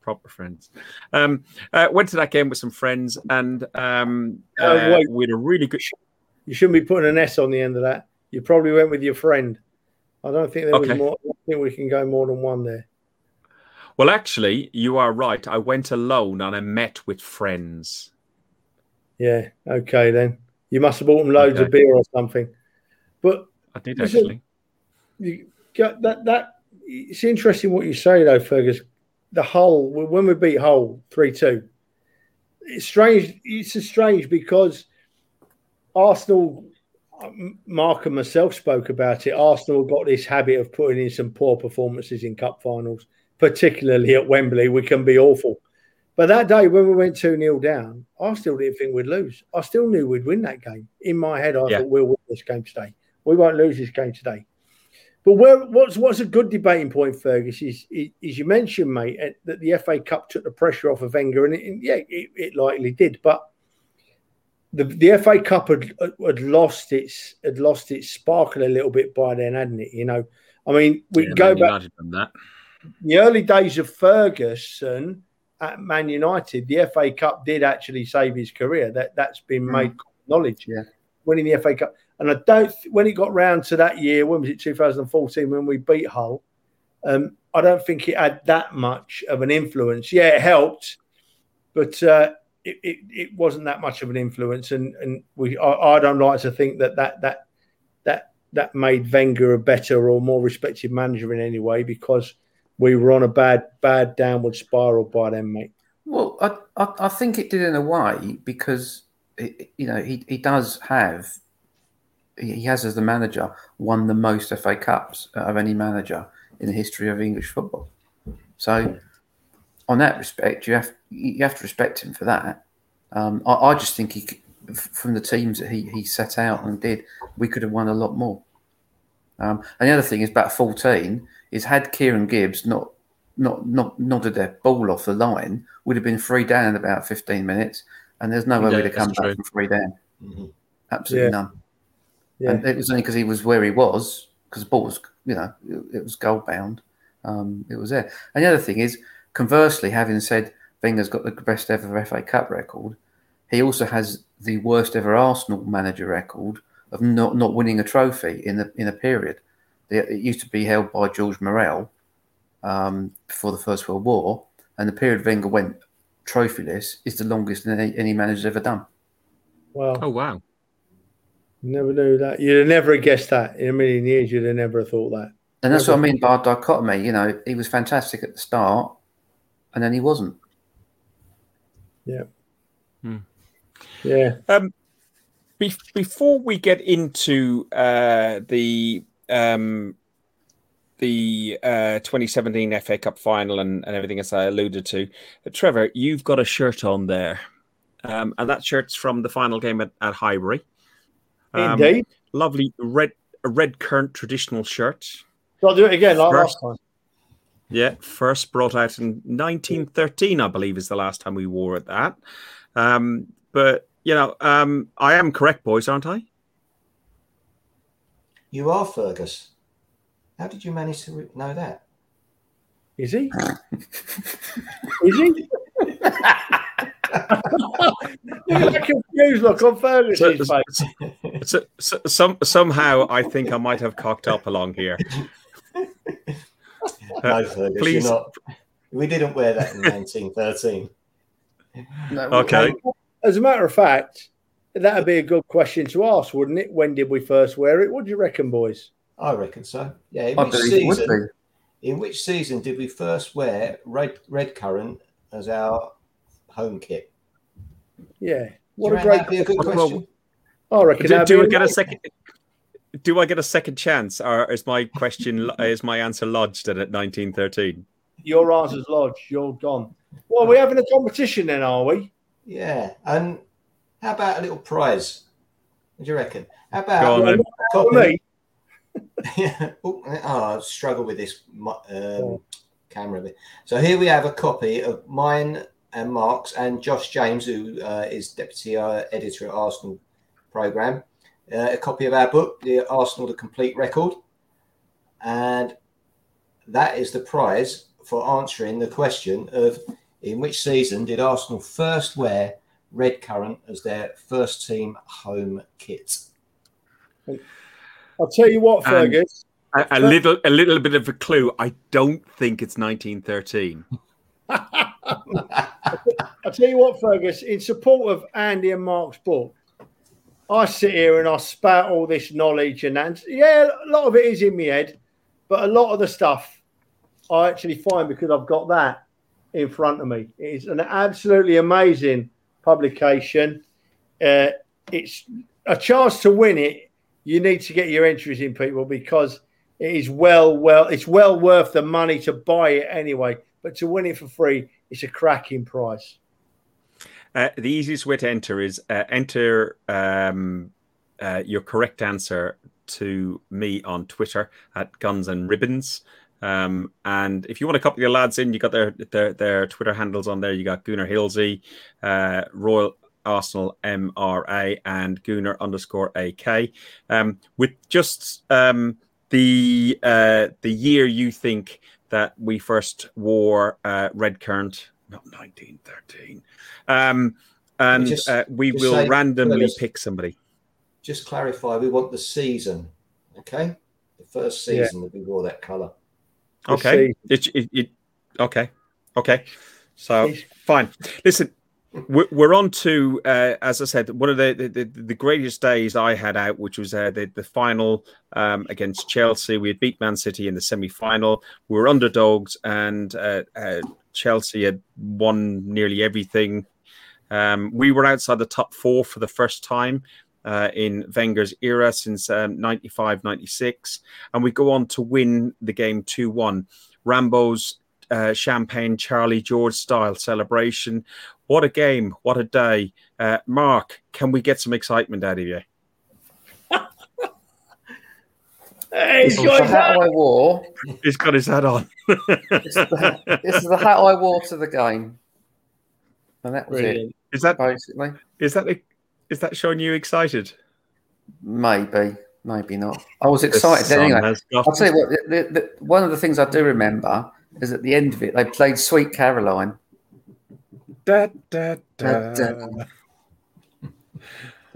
S2: proper friends. Um, uh, went to that game with some friends, and um, uh, uh, with a really good.
S5: You shouldn't be putting an S on the end of that. You probably went with your friend. I don't think there okay. was more. I think we can go more than one there.
S2: Well, actually, you are right. I went alone and I met with friends.
S5: Yeah. Okay, then. You must have bought them loads okay. of beer or something. But
S2: I did actually.
S5: You got that. That it's interesting what you say though, Fergus. The Hull when we beat Hull three two. It's strange. It's strange because Arsenal. Um, Mark and myself spoke about it. Arsenal got this habit of putting in some poor performances in cup finals, particularly at Wembley. We can be awful. But that day when we went 2 0 down, I still didn't think we'd lose. I still knew we'd win that game. In my head, I yeah. thought we'll win this game today. We won't lose this game today. But where, what's what's a good debating point, Fergus, is, is, you mentioned, mate, that the FA Cup took the pressure off of Wenger, and, it, yeah, it, it, likely did. But the the FA Cup had, had lost its had lost its sparkle a little bit by then, hadn't it? You know, I mean, we yeah, go back that. the early days of Ferguson at Man United. The FA Cup did actually save his career. That that's been mm. made knowledge.
S3: Yeah,
S5: winning the FA Cup. And I don't when it got round to that year, when was it 2014 when we beat Hull? Um, I don't think it had that much of an influence. Yeah, it helped, but uh, it, it, it, wasn't that much of an influence. And and we I, I, don't like to think that that that that that made Wenger a better or more respected manager in any way because we were on a bad bad downward spiral by then, mate.
S3: Well, I I, I think it did in a way because it, you know he, he does have he has as the manager won the most FA Cups of any manager in the history of English football. So, on that respect, you have you have to respect him for that. Um, I, I, just think he, from the teams that he, he set out and did, we could have won a lot more. Um, and the other thing is about fourteen is had Kieran Gibbs not not not nodded their ball off the line, would have been three down in about fifteen minutes, and there's no way yeah, we'd have come back from three down. Mm-hmm. Absolutely yeah. none. Yeah. And it was only because he was where he was, because the ball was, you know, it, it was goal bound. Um, it was there. And the other thing is, conversely, having said Wenger's got the best ever FA Cup record, he also has the worst ever Arsenal manager record of not, not winning a trophy in the in a period. It used to be held by George Morrell um, before the First World War, and the period Wenger went trophyless is the longest any, any manager's ever done.
S5: Wow!
S2: Oh wow!
S5: Never knew that. You'd have never guessed that in a million years. You'd have never thought that.
S3: And that's never. what I mean by dichotomy. You know, he was fantastic at the start, and then he wasn't.
S5: Yeah.
S2: Hmm.
S5: Yeah.
S2: Um, be- before we get into uh, the um, the uh, 2017 FA Cup final and, and everything as I alluded to. Uh, Trevor, you've got a shirt on there, um, and that shirt's from the final game at, at Highbury. Um,
S5: Indeed.
S2: Lovely red a red currant traditional shirt.
S5: I'll do it again like
S2: First-
S5: last time.
S2: Yeah, first brought out in 1913, I believe, is the last time we wore it. That, um, but you know, um, I am correct, boys, aren't I?
S4: You are Fergus. How did you manage to re- know that?
S5: Is he? Is he? Look confused look on Fergus's
S2: So-
S5: face.
S2: So, so, some somehow I think I might have cocked up along here.
S4: no, Fergus,
S2: please.
S4: not. We didn't wear that in 1913.
S3: No,
S2: Okay.
S5: As a matter of fact, that'd be a good question to ask, wouldn't it? When did we first wear it? What do you reckon, boys?
S4: I reckon so. Yeah. In
S3: I
S4: which
S3: believe it would
S4: season? In which season did we first wear red red currant as our home kit?
S5: Yeah. What a great
S4: that'd be a good
S2: Well,
S4: question.
S5: I reckon
S2: Do,
S5: that'd
S2: do
S5: be
S2: I get a second? Do I get a second chance, or is my question is my answer lodged at 1913?
S5: Your answer's lodged. You're gone. Well, we're having a competition then, are we?
S4: Yeah. And how about a little prize? What do you reckon? How
S2: Go on
S4: about
S2: then.
S4: a copy?
S5: me,
S4: Yeah. oh, oh, I struggle with this um,
S5: Oh.
S4: camera. So here we have a copy of mine and Mark's and Josh James, who uh, is deputy uh, editor at Arsenal program. Uh, a copy of our book, the Arsenal: The Complete Record, and that is the prize for answering the question of in which season did Arsenal first wear red currant as their first team home kit?
S5: I'll tell you what,
S2: And-
S5: Fergus.
S2: A, a little, a little bit of a clue. I don't think it's 1913.
S5: I'll tell you what, Fergus, in support of Andy and Mark's book, I sit here and I spout all this knowledge and. Yeah, a lot of it is in my head, but a lot of the stuff I actually find because I've got that in front of me. It's an absolutely amazing publication. Uh, it's a chance to win it. You need to get your entries in, people, because it is well, well, it's well worth the money to buy it anyway. But to win it for free, it's a cracking price.
S2: Uh, the easiest way to enter is uh, enter um, uh, your correct answer to me on Twitter at Guns and Ribbons. Um, and if you want to copy the lads in, you got their, their their Twitter handles on there. You got Gunnar Hilsey, uh, Royal Arsenal MRA, and Gunnar underscore AK. Um, with just um, the uh, the year you think that we first wore uh, red currant, not 1913. Um, and
S4: Just-
S2: uh, we will
S4: say-
S2: randomly
S4: Fergus.
S2: pick somebody.
S4: just clarify, we want the season, okay? The first
S5: Yeah.
S4: season that we wore that colour.
S2: Okay. It, it, it, okay. Okay. So fine. Listen, we're, we're on to, uh, as I said, one of the, the, the, the greatest days I had out, which was uh, the, the final um, against Chelsea. We had beat Man City in the semi final. We were underdogs, and uh, uh, Chelsea had won nearly everything. Um, we were outside the top four for the first time. Uh, in Wenger's era since um, 95 96. And we go on to win the game 2 1. Rambo's uh, champagne Charlie George style celebration. What a game. What a day. Uh, Mark, can we get some excitement out of you?
S5: Hey,
S3: This is the hat I wore.
S2: He's got his hat on.
S3: This is the, this is the hat I wore to the game, and that was
S5: Brilliant.
S2: is that.
S3: Basically,
S2: is that is that showing you excited?
S3: maybe, maybe not. I was excited
S2: sun
S3: anyway. I'll tell you what. The, the, the, one of the things I do remember is at the end of it, they played "Sweet Caroline."
S2: Da, da,
S3: Da,
S2: da.
S3: da.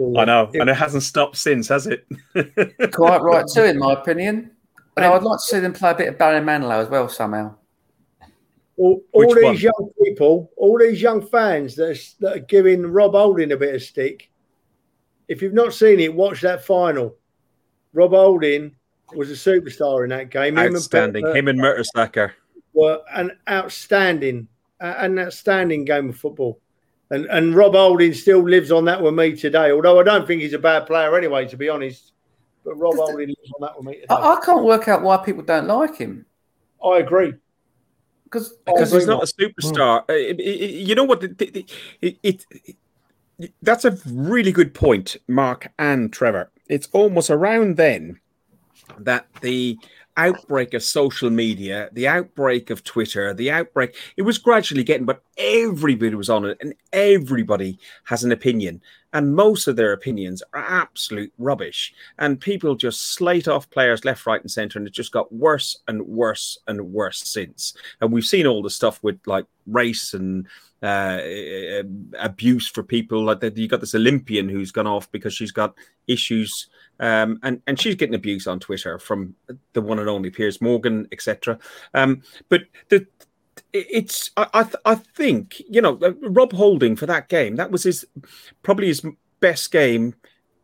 S2: I know, and it hasn't stopped since, has it?
S3: Quite right too, in my opinion. But I'd like to see them play a bit of Barry Manilow as well somehow.
S5: all, all these
S2: one?
S5: young people, all these young fans that are, that are giving Rob Holding a bit of stick. If you've not seen it, watch that final. Rob Holding was a superstar in that game. Him and
S2: Outstanding. Him and Mertesacker.
S5: were an outstanding, uh, an outstanding game of football. And and Rob Holding still lives on that with me today. Although I don't think he's a bad player anyway, to be honest. but Rob Holding lives on that with me.
S3: I, I, can't work out why people don't like him.
S5: I agree.
S2: Because because he's not a superstar. Mm. you know what? It, it, it, that's a really good point, Mark and Trevor. It's almost around then that the outbreak of social media, the outbreak of Twitter, the outbreak, it was gradually getting, but everybody was on it and everybody has an opinion. And most of their opinions are absolute rubbish. And people just slate off players left, right, and center. And it just got worse and worse and worse since. And we've seen all the stuff with like race and uh, abuse for people. Like you got this Olympian who's gone off because she's got issues um, and and she's getting abuse on Twitter from the one and only Piers Morgan, etc. Um, but the it's I I, th- I, think you know uh, Rob Holding for that game that was his probably his best game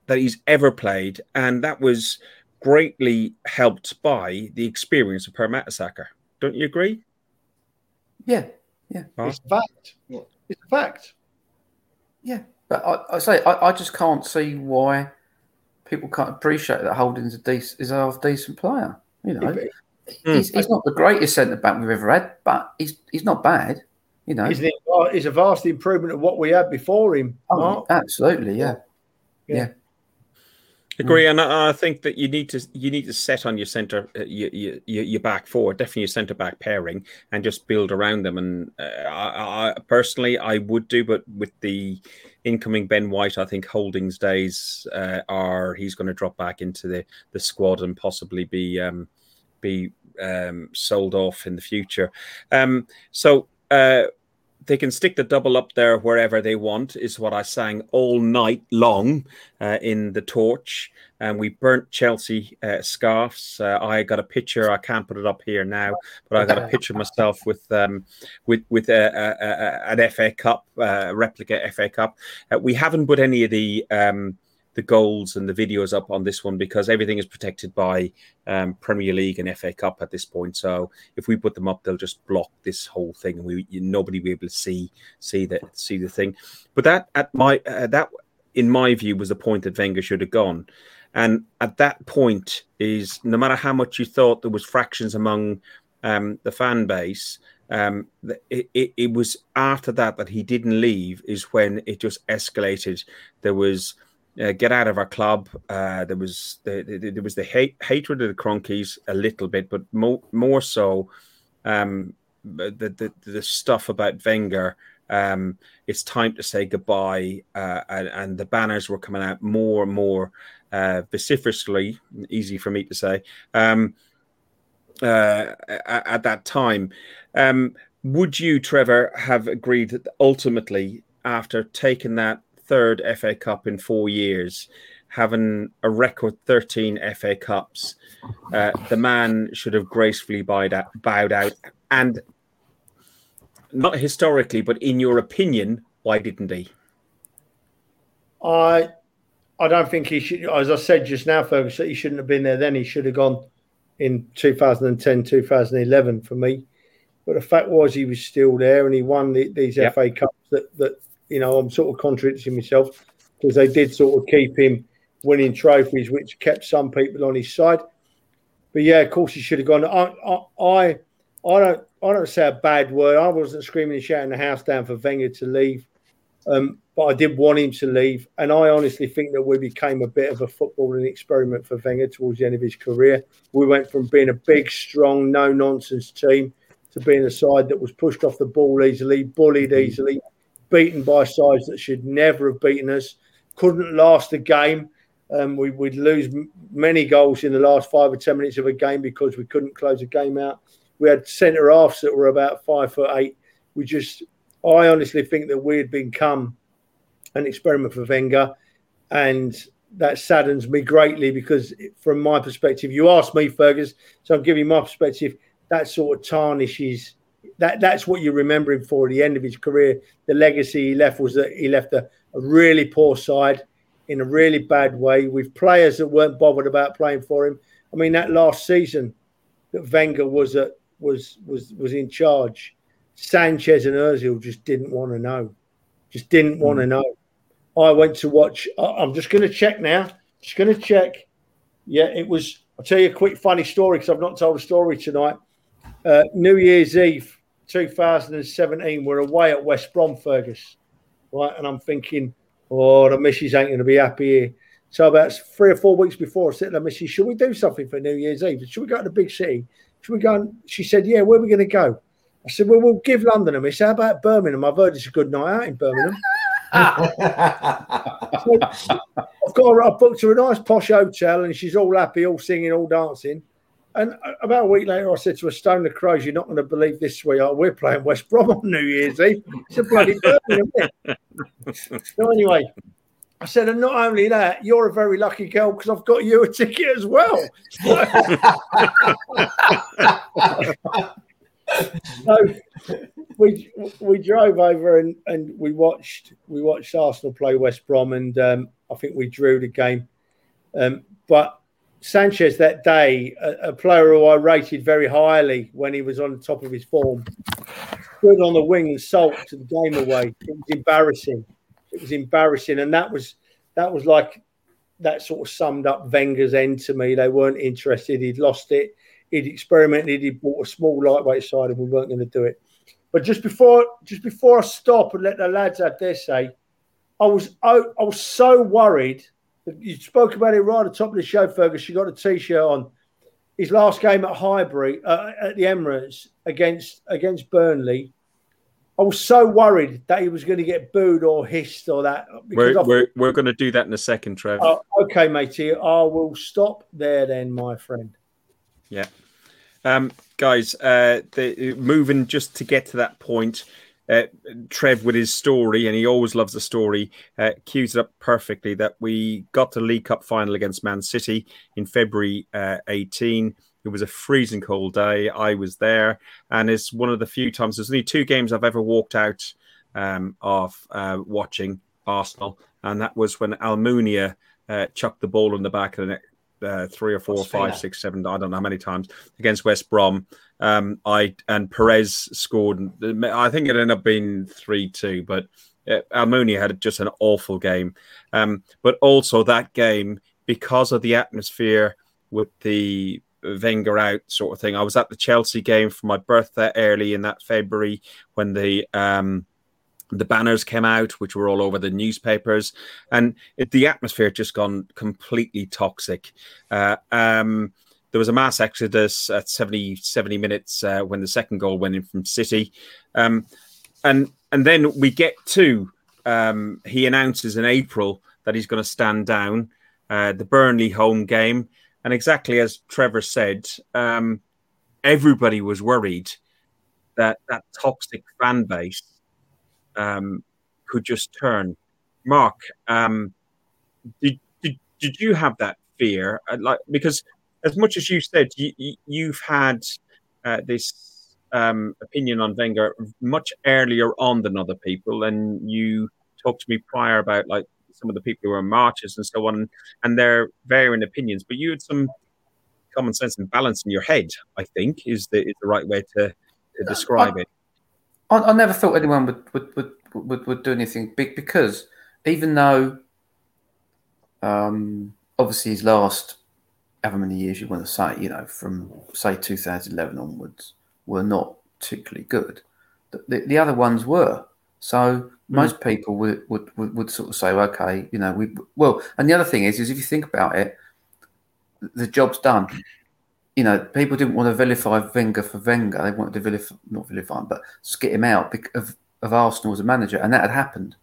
S2: that he's ever played, and that was greatly helped by the experience of Per Mertesacker. Don't you agree?
S3: Yeah, yeah,
S5: it's a fact. Yeah. It's a fact.
S3: Yeah, but I, I say I, I just can't see why people can't appreciate that Holding's a decent is a half decent player. You know, mm. he's, he's not the greatest centre back we've ever had, but he's he's not bad. You know,
S5: he's, he's a vast improvement of what we had before him.
S3: Oh, absolutely, yeah. yeah. yeah.
S2: Agree, and I, think that you need to you need to set on your centre, uh, your, your, your back four, definitely your centre back pairing, and just build around them. And uh, I, I, personally, I would do, but with the incoming Ben White, I think Holding's days uh, are he's going to drop back into the the squad and possibly be um, be um, sold off in the future. Um, so. Uh, they can stick the double up there wherever they want, is what I sang all night long uh, in the torch. And we burnt Chelsea uh, scarves. Uh, I got a picture. I can't put it up here now, but I got a picture myself with um, with with a, a, a, an FA Cup uh, replica FA Cup. Uh, we haven't put any of the um, the goals and the videos up on this one because everything is protected by um, Premier League and FA Cup at this point. So if we put them up, they'll just block this whole thing, and we nobody will be able to see see the see the thing. But that at my uh, that in my view was the point that Wenger should have gone. And at that point is no matter how much you thought there was fractions among um, the fan base, um, it, it, it, was after that that he didn't leave is when it just escalated. There was uh, get out of our club. Uh, there was the, the, there was the hate, hatred of the Kroenkes a little bit, but more more so um, the, the the stuff about Wenger. Um, it's time to say goodbye, uh, and, and, the banners were coming out more and more uh, vociferously. Easy for me to say. Um, uh, at, at, that time, um, would you, Trevor, have agreed that ultimately, after taking that third FA Cup in four years, having a record 13 FA Cups. Uh, the man should have gracefully bowed out, bowed out. And not historically, but in your opinion, why didn't he?
S5: I I don't think he should. As I said just now, Fergus, he shouldn't have been there then. He should have gone in 2010, 2011 for me. But the fact was, he was still there and he won the, these yep. FA Cups that, that you know, I'm sort of contradicting myself because they did sort of keep him winning trophies, which kept some people on his side. But yeah, of course, he should have gone. I, I, I don't, I don't say a bad word. I wasn't screaming and shouting the house down for Wenger to leave, um, but I did want him to leave. And I honestly think that we became a bit of a footballing experiment for Wenger towards the end of his career. We went from being a big, strong, no nonsense team to being a side that was pushed off the ball easily, bullied easily, beaten by sides that should never have beaten us. Couldn't last the game. Um, we, would lose many goals in the last five or ten minutes of a game because we couldn't close a game out. We had centre halves that were about five foot eight. We just, I honestly think that we had become an experiment for Wenger, and that saddens me greatly because, from my perspective, you asked me, Fergus, so I'm giving my perspective. That sort of tarnishes that that's what you remember him for. At the end of his career, the legacy he left was that he left a, a really poor side in a really bad way with players that weren't bothered about playing for him. I mean, that last season that Wenger was at, was was was in charge, Sanchez and Özil just didn't want to know, just didn't want to mm. know. I went to watch. I'm just going to check now. Just going to check. Yeah, it was. I'll tell you a quick funny story because I've not told a story tonight. Uh, New Year's Eve, 2017, we're away at West Brom, Fergus, right? And I'm thinking, oh, the missus ain't going to be happy here. So about three or four weeks before, I said to the missus, should we do something for New Year's Eve? Should we go to the big city? Should we go? And she said, yeah, where are we going to go? I said, well, we'll give London a miss. How about Birmingham? I've heard it's a good night out in Birmingham. I've got her, I booked her a nice posh hotel and she's all happy, all singing, all dancing. And about a week later, I said to a Stone of Crows, you're not going to believe this, sweetheart. We're playing West Brom on New Year's Eve. It's a bloody Birmingham. so, anyway, I said, and not only that, you're a very lucky girl because I've got you a ticket as well. so we we drove over and, and we watched we watched Arsenal play West Brom and um, I think we drew the game. Um, but Sanchez that day, a, a, player who I rated very highly when he was on top of his form, stood on the wing and sulked the game away. It was embarrassing. It was embarrassing, and that was that was like that sort of summed up Wenger's end to me. They weren't interested. He'd lost it. He'd experimented. He'd bought a small lightweight side, and we weren't going to do it. But just before, just before I stop and let the lads have their say, I was I, I was so worried. You spoke about it right at the top of the show, Fergus. You got a t-shirt on. His last game at Highbury uh, at the Emirates against against Burnley. I was so worried that he was going to get booed or hissed or that.
S2: We're, we're, we're going to do that in a second, Trev.
S5: Uh, okay, matey. I will stop there then, my friend.
S2: Yeah. Um, guys, uh, the, moving just to get to that point, uh, Trev with his story, and he always loves a story, uh, cues it up perfectly that we got the League Cup final against Man City in February uh, 18. It was a freezing cold day. I was there, and it's one of the few times. There's only two games I've ever walked out um, of uh, watching Arsenal, and that was when Almunia uh, chucked the ball in the back of the net uh, three or four, five, six, seven, I don't know how many times against West Brom. Um, I and Perez scored. I think it ended up being three two, but uh, Almunia had just an awful game. Um, but also that game because of the atmosphere with the Wenger out sort of thing. I was at the Chelsea game for my birthday early in that February when the um, the banners came out, which were all over the newspapers, and it, the atmosphere just gone completely toxic. Uh, um, there was a mass exodus at 70, 70 minutes uh, when the second goal went in from City, um, and and then we get to um, he announces in April that he's going to stand down uh, the Burnley home game, and exactly as Trevor said, um, everybody was worried that that toxic fan base um, could just turn. Mark, um, did, did did you have that fear? Uh, like because as much as you said, you, have had uh, this um, opinion on Wenger much earlier on than other people, and you talked to me prior about like some of the people who were marches and so on, and their varying opinions. But you had some common sense and balance in your head. I think is the is the right way to, to describe it.
S3: I, I never thought anyone would would, would would would do anything big because even though um, obviously his last however many years you want to say, you know, from say 2011 onwards, were not particularly good. The, the, the other ones were. So mm. most people would, would, would, would, sort of say, okay, you know, we well, and the other thing is, is if you think about it, the job's done you know, people didn't want to vilify Wenger for Wenger. They wanted to vilify, not vilify him, but skit him out of, of Arsenal as a manager, and that had happened.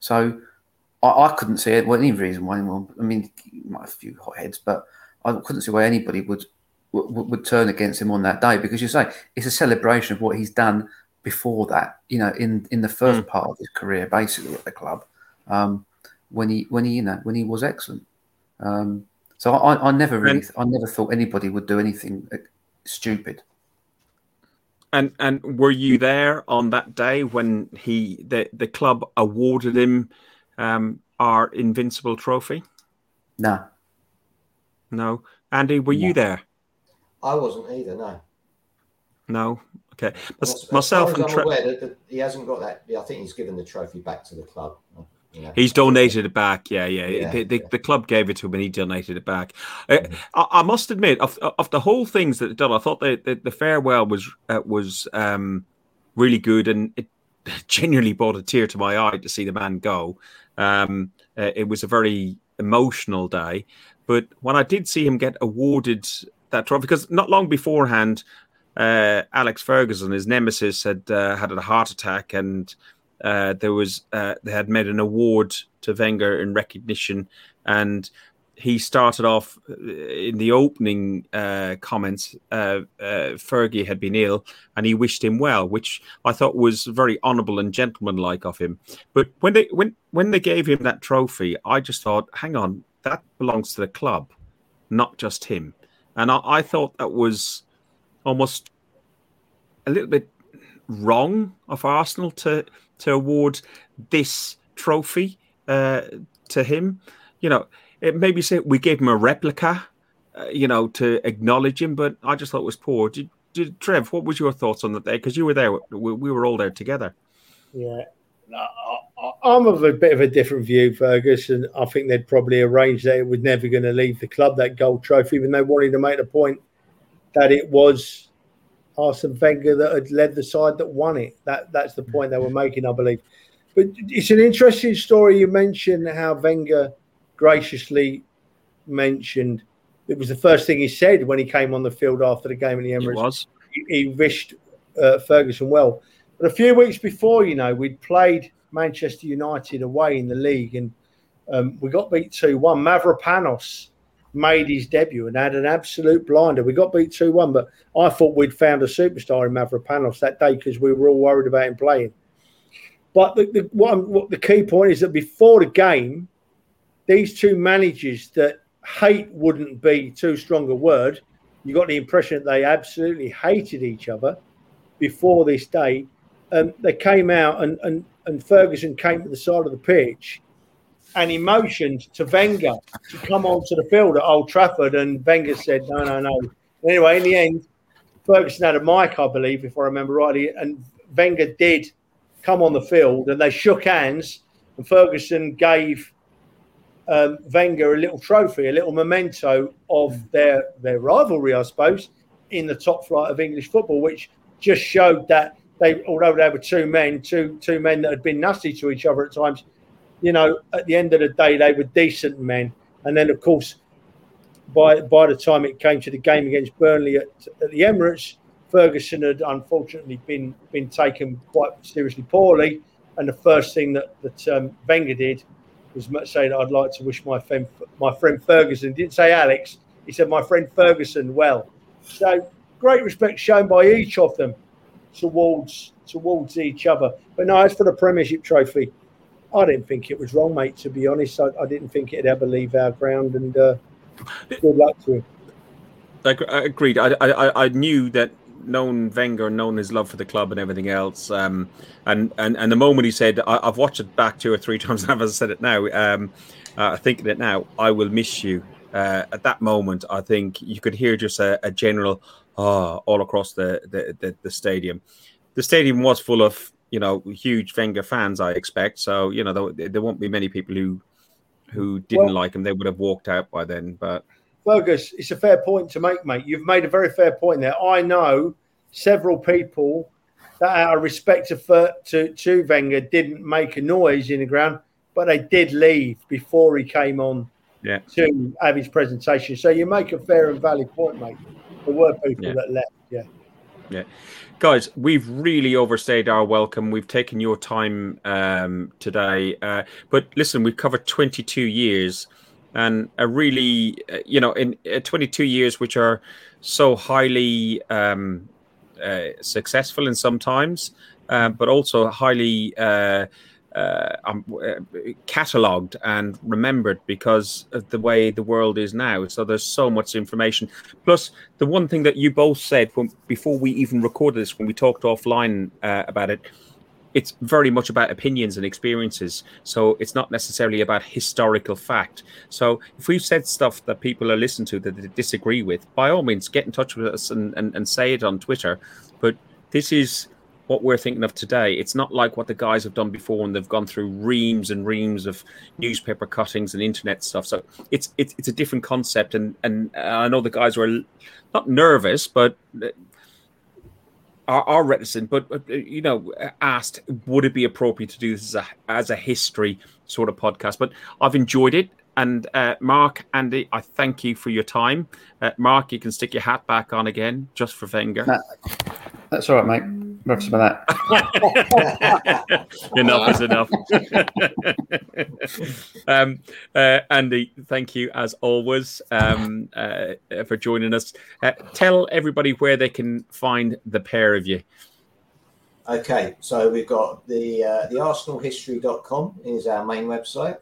S3: So I, I couldn't see it. Well, any reason why anyone. I mean, might have a few hotheads, but I couldn't see why anybody would, would would turn against him on that day because you say it's a celebration of what he's done before that. You know, in in the first mm. part of his career, basically at the club, um, when he when he you know when he was excellent. Um, so I, I never really, and, I never thought anybody would do anything uh, stupid.
S2: And and were you there on that day when he the the club awarded him um, our invincible trophy?
S3: No.
S2: No, Andy, were no. you there?
S4: I wasn't either. No.
S2: No. Okay.
S4: As, myself as and Tre- aware that, that he hasn't got that. I think he's given the trophy back to the club. Yeah.
S2: He's donated it back. Yeah, yeah.
S4: Yeah,
S2: the, the,
S4: yeah.
S2: the club gave it to him and he donated it back. Uh, I, I must admit, of, of the whole things that done, I thought the, the, the farewell was uh, was um, really good and it genuinely brought a tear to my eye to see the man go. Um, uh, it was a very emotional day. But when I did see him get awarded that trophy, because not long beforehand, uh, Alex Ferguson, his nemesis, had uh, had a heart attack, and uh, there was uh, they had made an award to Wenger in recognition, and he started off uh, in the opening uh, comments. Uh, uh, Fergie had been ill, and he wished him well, which I thought was very honourable and gentlemanlike of him. But when they when when they gave him that trophy, I just thought, hang on, that belongs to the club, not just him. And I, I thought that was almost a little bit wrong of Arsenal to to award this trophy uh, to him. You know, it maybe say we gave him a replica, uh, you know, to acknowledge him, but I just thought it was poor. Did, did Trev? What was your thoughts on that day? Because you were there, we, we were all there together.
S5: Yeah. I'm of a bit of a different view, Fergus, and I think they'd probably arranged that it was never going to leave the club, that gold trophy, even they wanted to make the point that it was Arsene Wenger that had led the side that won it. That That's the point they were making, I believe. But it's an interesting story. You mentioned how Wenger graciously mentioned it was the first thing he said when he came on the field after the game in the Emirates
S2: was.
S5: he, he wished uh, Ferguson well. But a few weeks before, you know, we'd played Manchester United away in the league and um, we got beat 2 1. Mavropanos made his debut and had an absolute blinder. We got beat 2 1, but I thought we'd found a superstar in Mavropanos that day because we were all worried about him playing. But the, the, what, what the key point is that before the game, these two managers that hate wouldn't be too strong a word. You got the impression that they absolutely hated each other before this day. Um, they came out and, and, and Ferguson came to the side of the pitch and he motioned to Wenger to come onto the field at Old Trafford. And Wenger said, no, no, no. Anyway, in the end, Ferguson had a mic, I believe, if I remember rightly. And Wenger did come on the field and they shook hands. And Ferguson gave um, Wenger a little trophy, a little memento of their their rivalry, I suppose, in the top flight of English football, which just showed that they, although they were two men, two two men that had been nasty to each other at times, you know, at the end of the day, they were decent men. And then, of course, by by the time it came to the game against Burnley at, at the Emirates, Ferguson had unfortunately been been taken quite seriously poorly. And the first thing that that um, Wenger did was say that I'd like to wish my friend my friend Ferguson. Didn't say Alex. He said my friend Ferguson well. So great respect shown by each of them towards towards each other. But no, as for the Premiership trophy, I didn't think it was wrong, mate. To be honest, I, I didn't think it'd ever leave our ground. And uh, good luck to him.
S2: I, I agreed. I, I I knew that known Wenger, known his love for the club and everything else. Um, and and and the moment he said, I, I've watched it back two or three times. I've said it now. Um, uh, thinking it now, I will miss you. Uh, at that moment, I think you could hear just a, a general ah all across the, the the the stadium. The stadium was full of you know huge Wenger fans. I expect so. You know there, there won't be many people who who didn't
S5: Well-
S2: like him. They would have walked out by then. But
S5: Fergus, it's a fair point to make, mate. You've made a very fair point there. I know several people that, out of respect to, to, to Wenger, didn't make a noise in the ground, but they did leave before he came on
S2: Yeah.
S5: to have his presentation. So you make a fair and valid point, mate. There were people
S2: Yeah.
S5: that left, Yeah. yeah.
S2: Guys we've really overstayed our welcome. We've taken your time um, today uh, but listen we've covered 22 years and a really uh, you know in uh, 22 years which are so highly um, uh, successful in sometimes uh, but also highly uh, um, uh, catalogued and remembered because of the way the world is now. So there's so much information. Plus, the one thing that you both said when, before we even recorded this, when we talked offline uh, about it, it's very much about opinions and experiences. So it's not necessarily about historical fact. So if we've said stuff that people are listening to that they disagree with, by all means, get in touch with us and, and, and say it on Twitter. But this is what we're thinking of today. It's not like what the guys have done before, and they've gone through reams and reams of newspaper cuttings and internet stuff. So it's it's, it's a different concept, and and I know the guys were not nervous, but are, are reticent, but you know, asked would it be appropriate to do this as a as a history sort of podcast. But I've enjoyed it. And uh, Mark, Andy, I thank you for your time. Uh, Mark, you can stick your hat back on again, just for Wenger.
S3: that's all right, mate. Enough about
S2: that. enough is enough. um, uh, Andy, thank you as always um, uh, for joining us. Uh, tell everybody where they can find the pair of you.
S4: Okay, so we've got the uh, the arsenalhistory.com is our main website.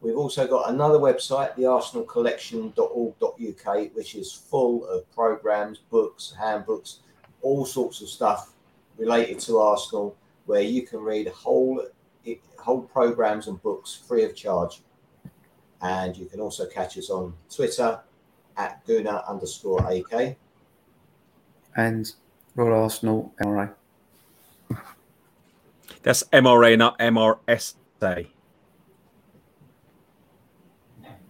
S4: We've also got another website, the arsenalcollection.org.uk, which is full of programs, books, handbooks, all sorts of stuff related to Arsenal, where you can read whole whole programs and books free of charge. And you can also catch us on Twitter at Guna underscore AK.
S3: And Royal Arsenal MRA.
S2: That's MRA, not MRSA.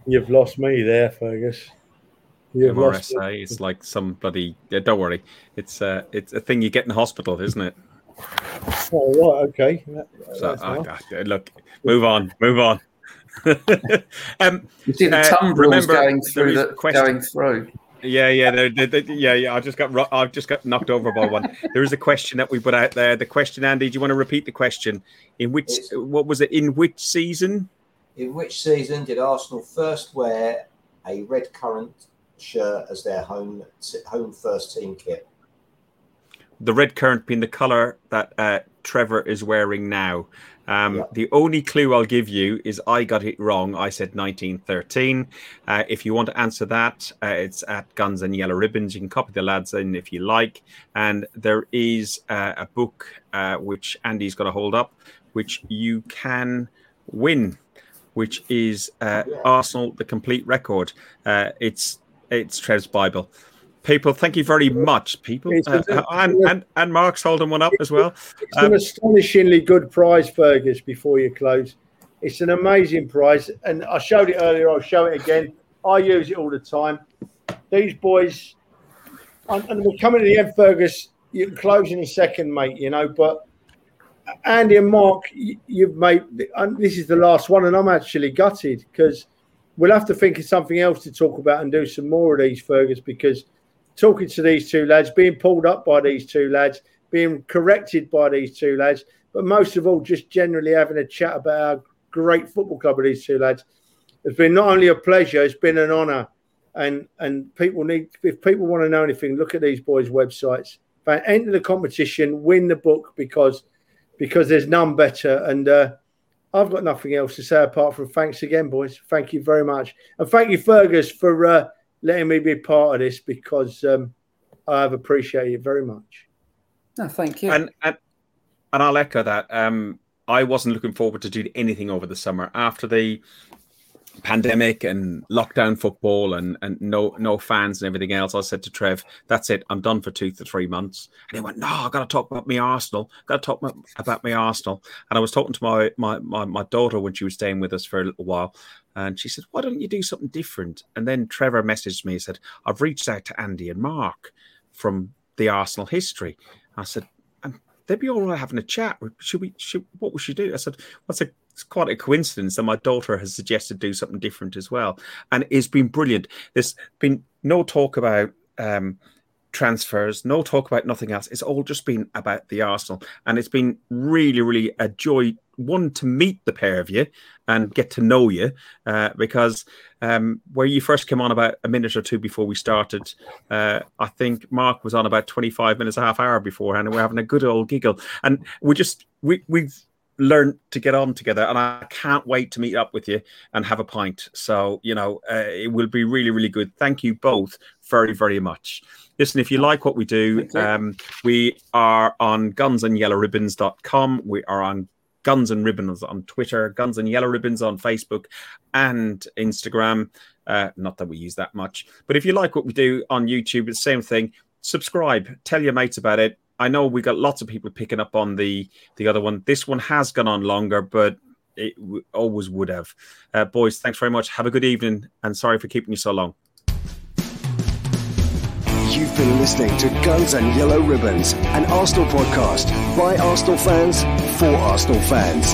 S5: You've lost me there, Fergus.
S2: You've MRSA. It's like somebody. Yeah, don't worry. It's uh, it's a thing you get in the hospital, isn't it?
S5: Oh right, okay. That,
S2: so, oh, God, look, move on, move on.
S3: um, you see the uh, tumbrils going through the question. going through.
S2: Yeah, yeah, they're, they're, they're, yeah, yeah. I just got I've just got knocked over by one. there is a question that we put out there. The question, Andy, do you want to repeat the question? In which it's, what was it? In which season?
S4: In which season did Arsenal first wear a red currant shirt as their home home first team kit?
S2: The red currant being the colour that uh, Trevor is wearing now. Um, yeah. The only clue I'll give you is I got it wrong. I said 1913. Uh, if you want to answer that, uh, it's at Guns and Yellow Ribbons. You can copy the lads in if you like. And there is uh, a book uh, which Andy's got to hold up, which you can win, which is uh, Arsenal: The Complete Record. Uh, it's it's Trev's Bible people. Thank you very much, people. Uh, and, and, and Mark's holding one up as well.
S5: It's um, an astonishingly good prize, Fergus, before you close. It's an amazing prize. And I showed it earlier, I'll show it again. I use it all the time. These boys, and, and we're coming to the end, Fergus. You're closing in a second, mate, you know, but Andy and Mark, you've made this is the last one, and I'm actually gutted because we'll have to think of something else to talk about and do some more of these, Fergus, because – talking to these two lads, being pulled up by these two lads, being corrected by these two lads, but most of all, just generally having a chat about our great football club with these two lads. It's been not only a pleasure, it's been an honour. And and people need if people want to know anything, look at these boys' websites. Enter the competition, win the book because because there's none better. And uh, I've got nothing else to say apart from thanks again, boys. Thank you very much, and thank you, Fergus, for uh, letting me be part of this because um, I have appreciated it very much.
S3: No, thank you.
S2: And and, and I'll echo that. Um, I wasn't looking forward to doing anything over the summer after the pandemic and lockdown football and and no no fans and everything else. I said to Trev, "That's it. I'm done for two to three months." And he went, "No, I've got to talk about me Arsenal. Got to talk about me Arsenal." And I was talking to my, my my my daughter when she was staying with us for a little while, and she said, Why don't you do something different? And then Trevor messaged me and said, I've reached out to Andy and Mark from the Arsenal history. I said, and they'd be all right having a chat. Should we, should, what we should do? I said, What's a, it's quite a coincidence that my daughter has suggested do something different as well. And it's been brilliant. There's been no talk about, um, transfers, no talk about nothing else. It's all just been about the Arsenal. And it's been really, really a joy, one, to meet the pair of you and get to know you. Uh, because um, where you first came on about a minute or two before we started, uh, I think Mark was on about 25 minutes, a half hour beforehand, and we're having a good old giggle. And we just, we, we've, learned to get on together and i can't wait to meet up with you and have a pint. So you know uh, it will be really really good. Thank you both very very much. Listen, if you like what we do, um, we are on gunsandyellowribbons.com. We are on Guns and Ribbons on Twitter, Guns and Yellow Ribbons on Facebook and Instagram. Uh, not that we use that much, but if you like what we do on YouTube, it's the same thing. Subscribe, tell your mates about it, I know we got lots of people picking up on the the other one. This one has gone on longer, but it w- always would have. Uh, boys, thanks very much. Have a good evening, and sorry for keeping you so long.
S1: You've been listening to Guns and Yellow Ribbons, an Arsenal podcast by Arsenal fans for Arsenal fans.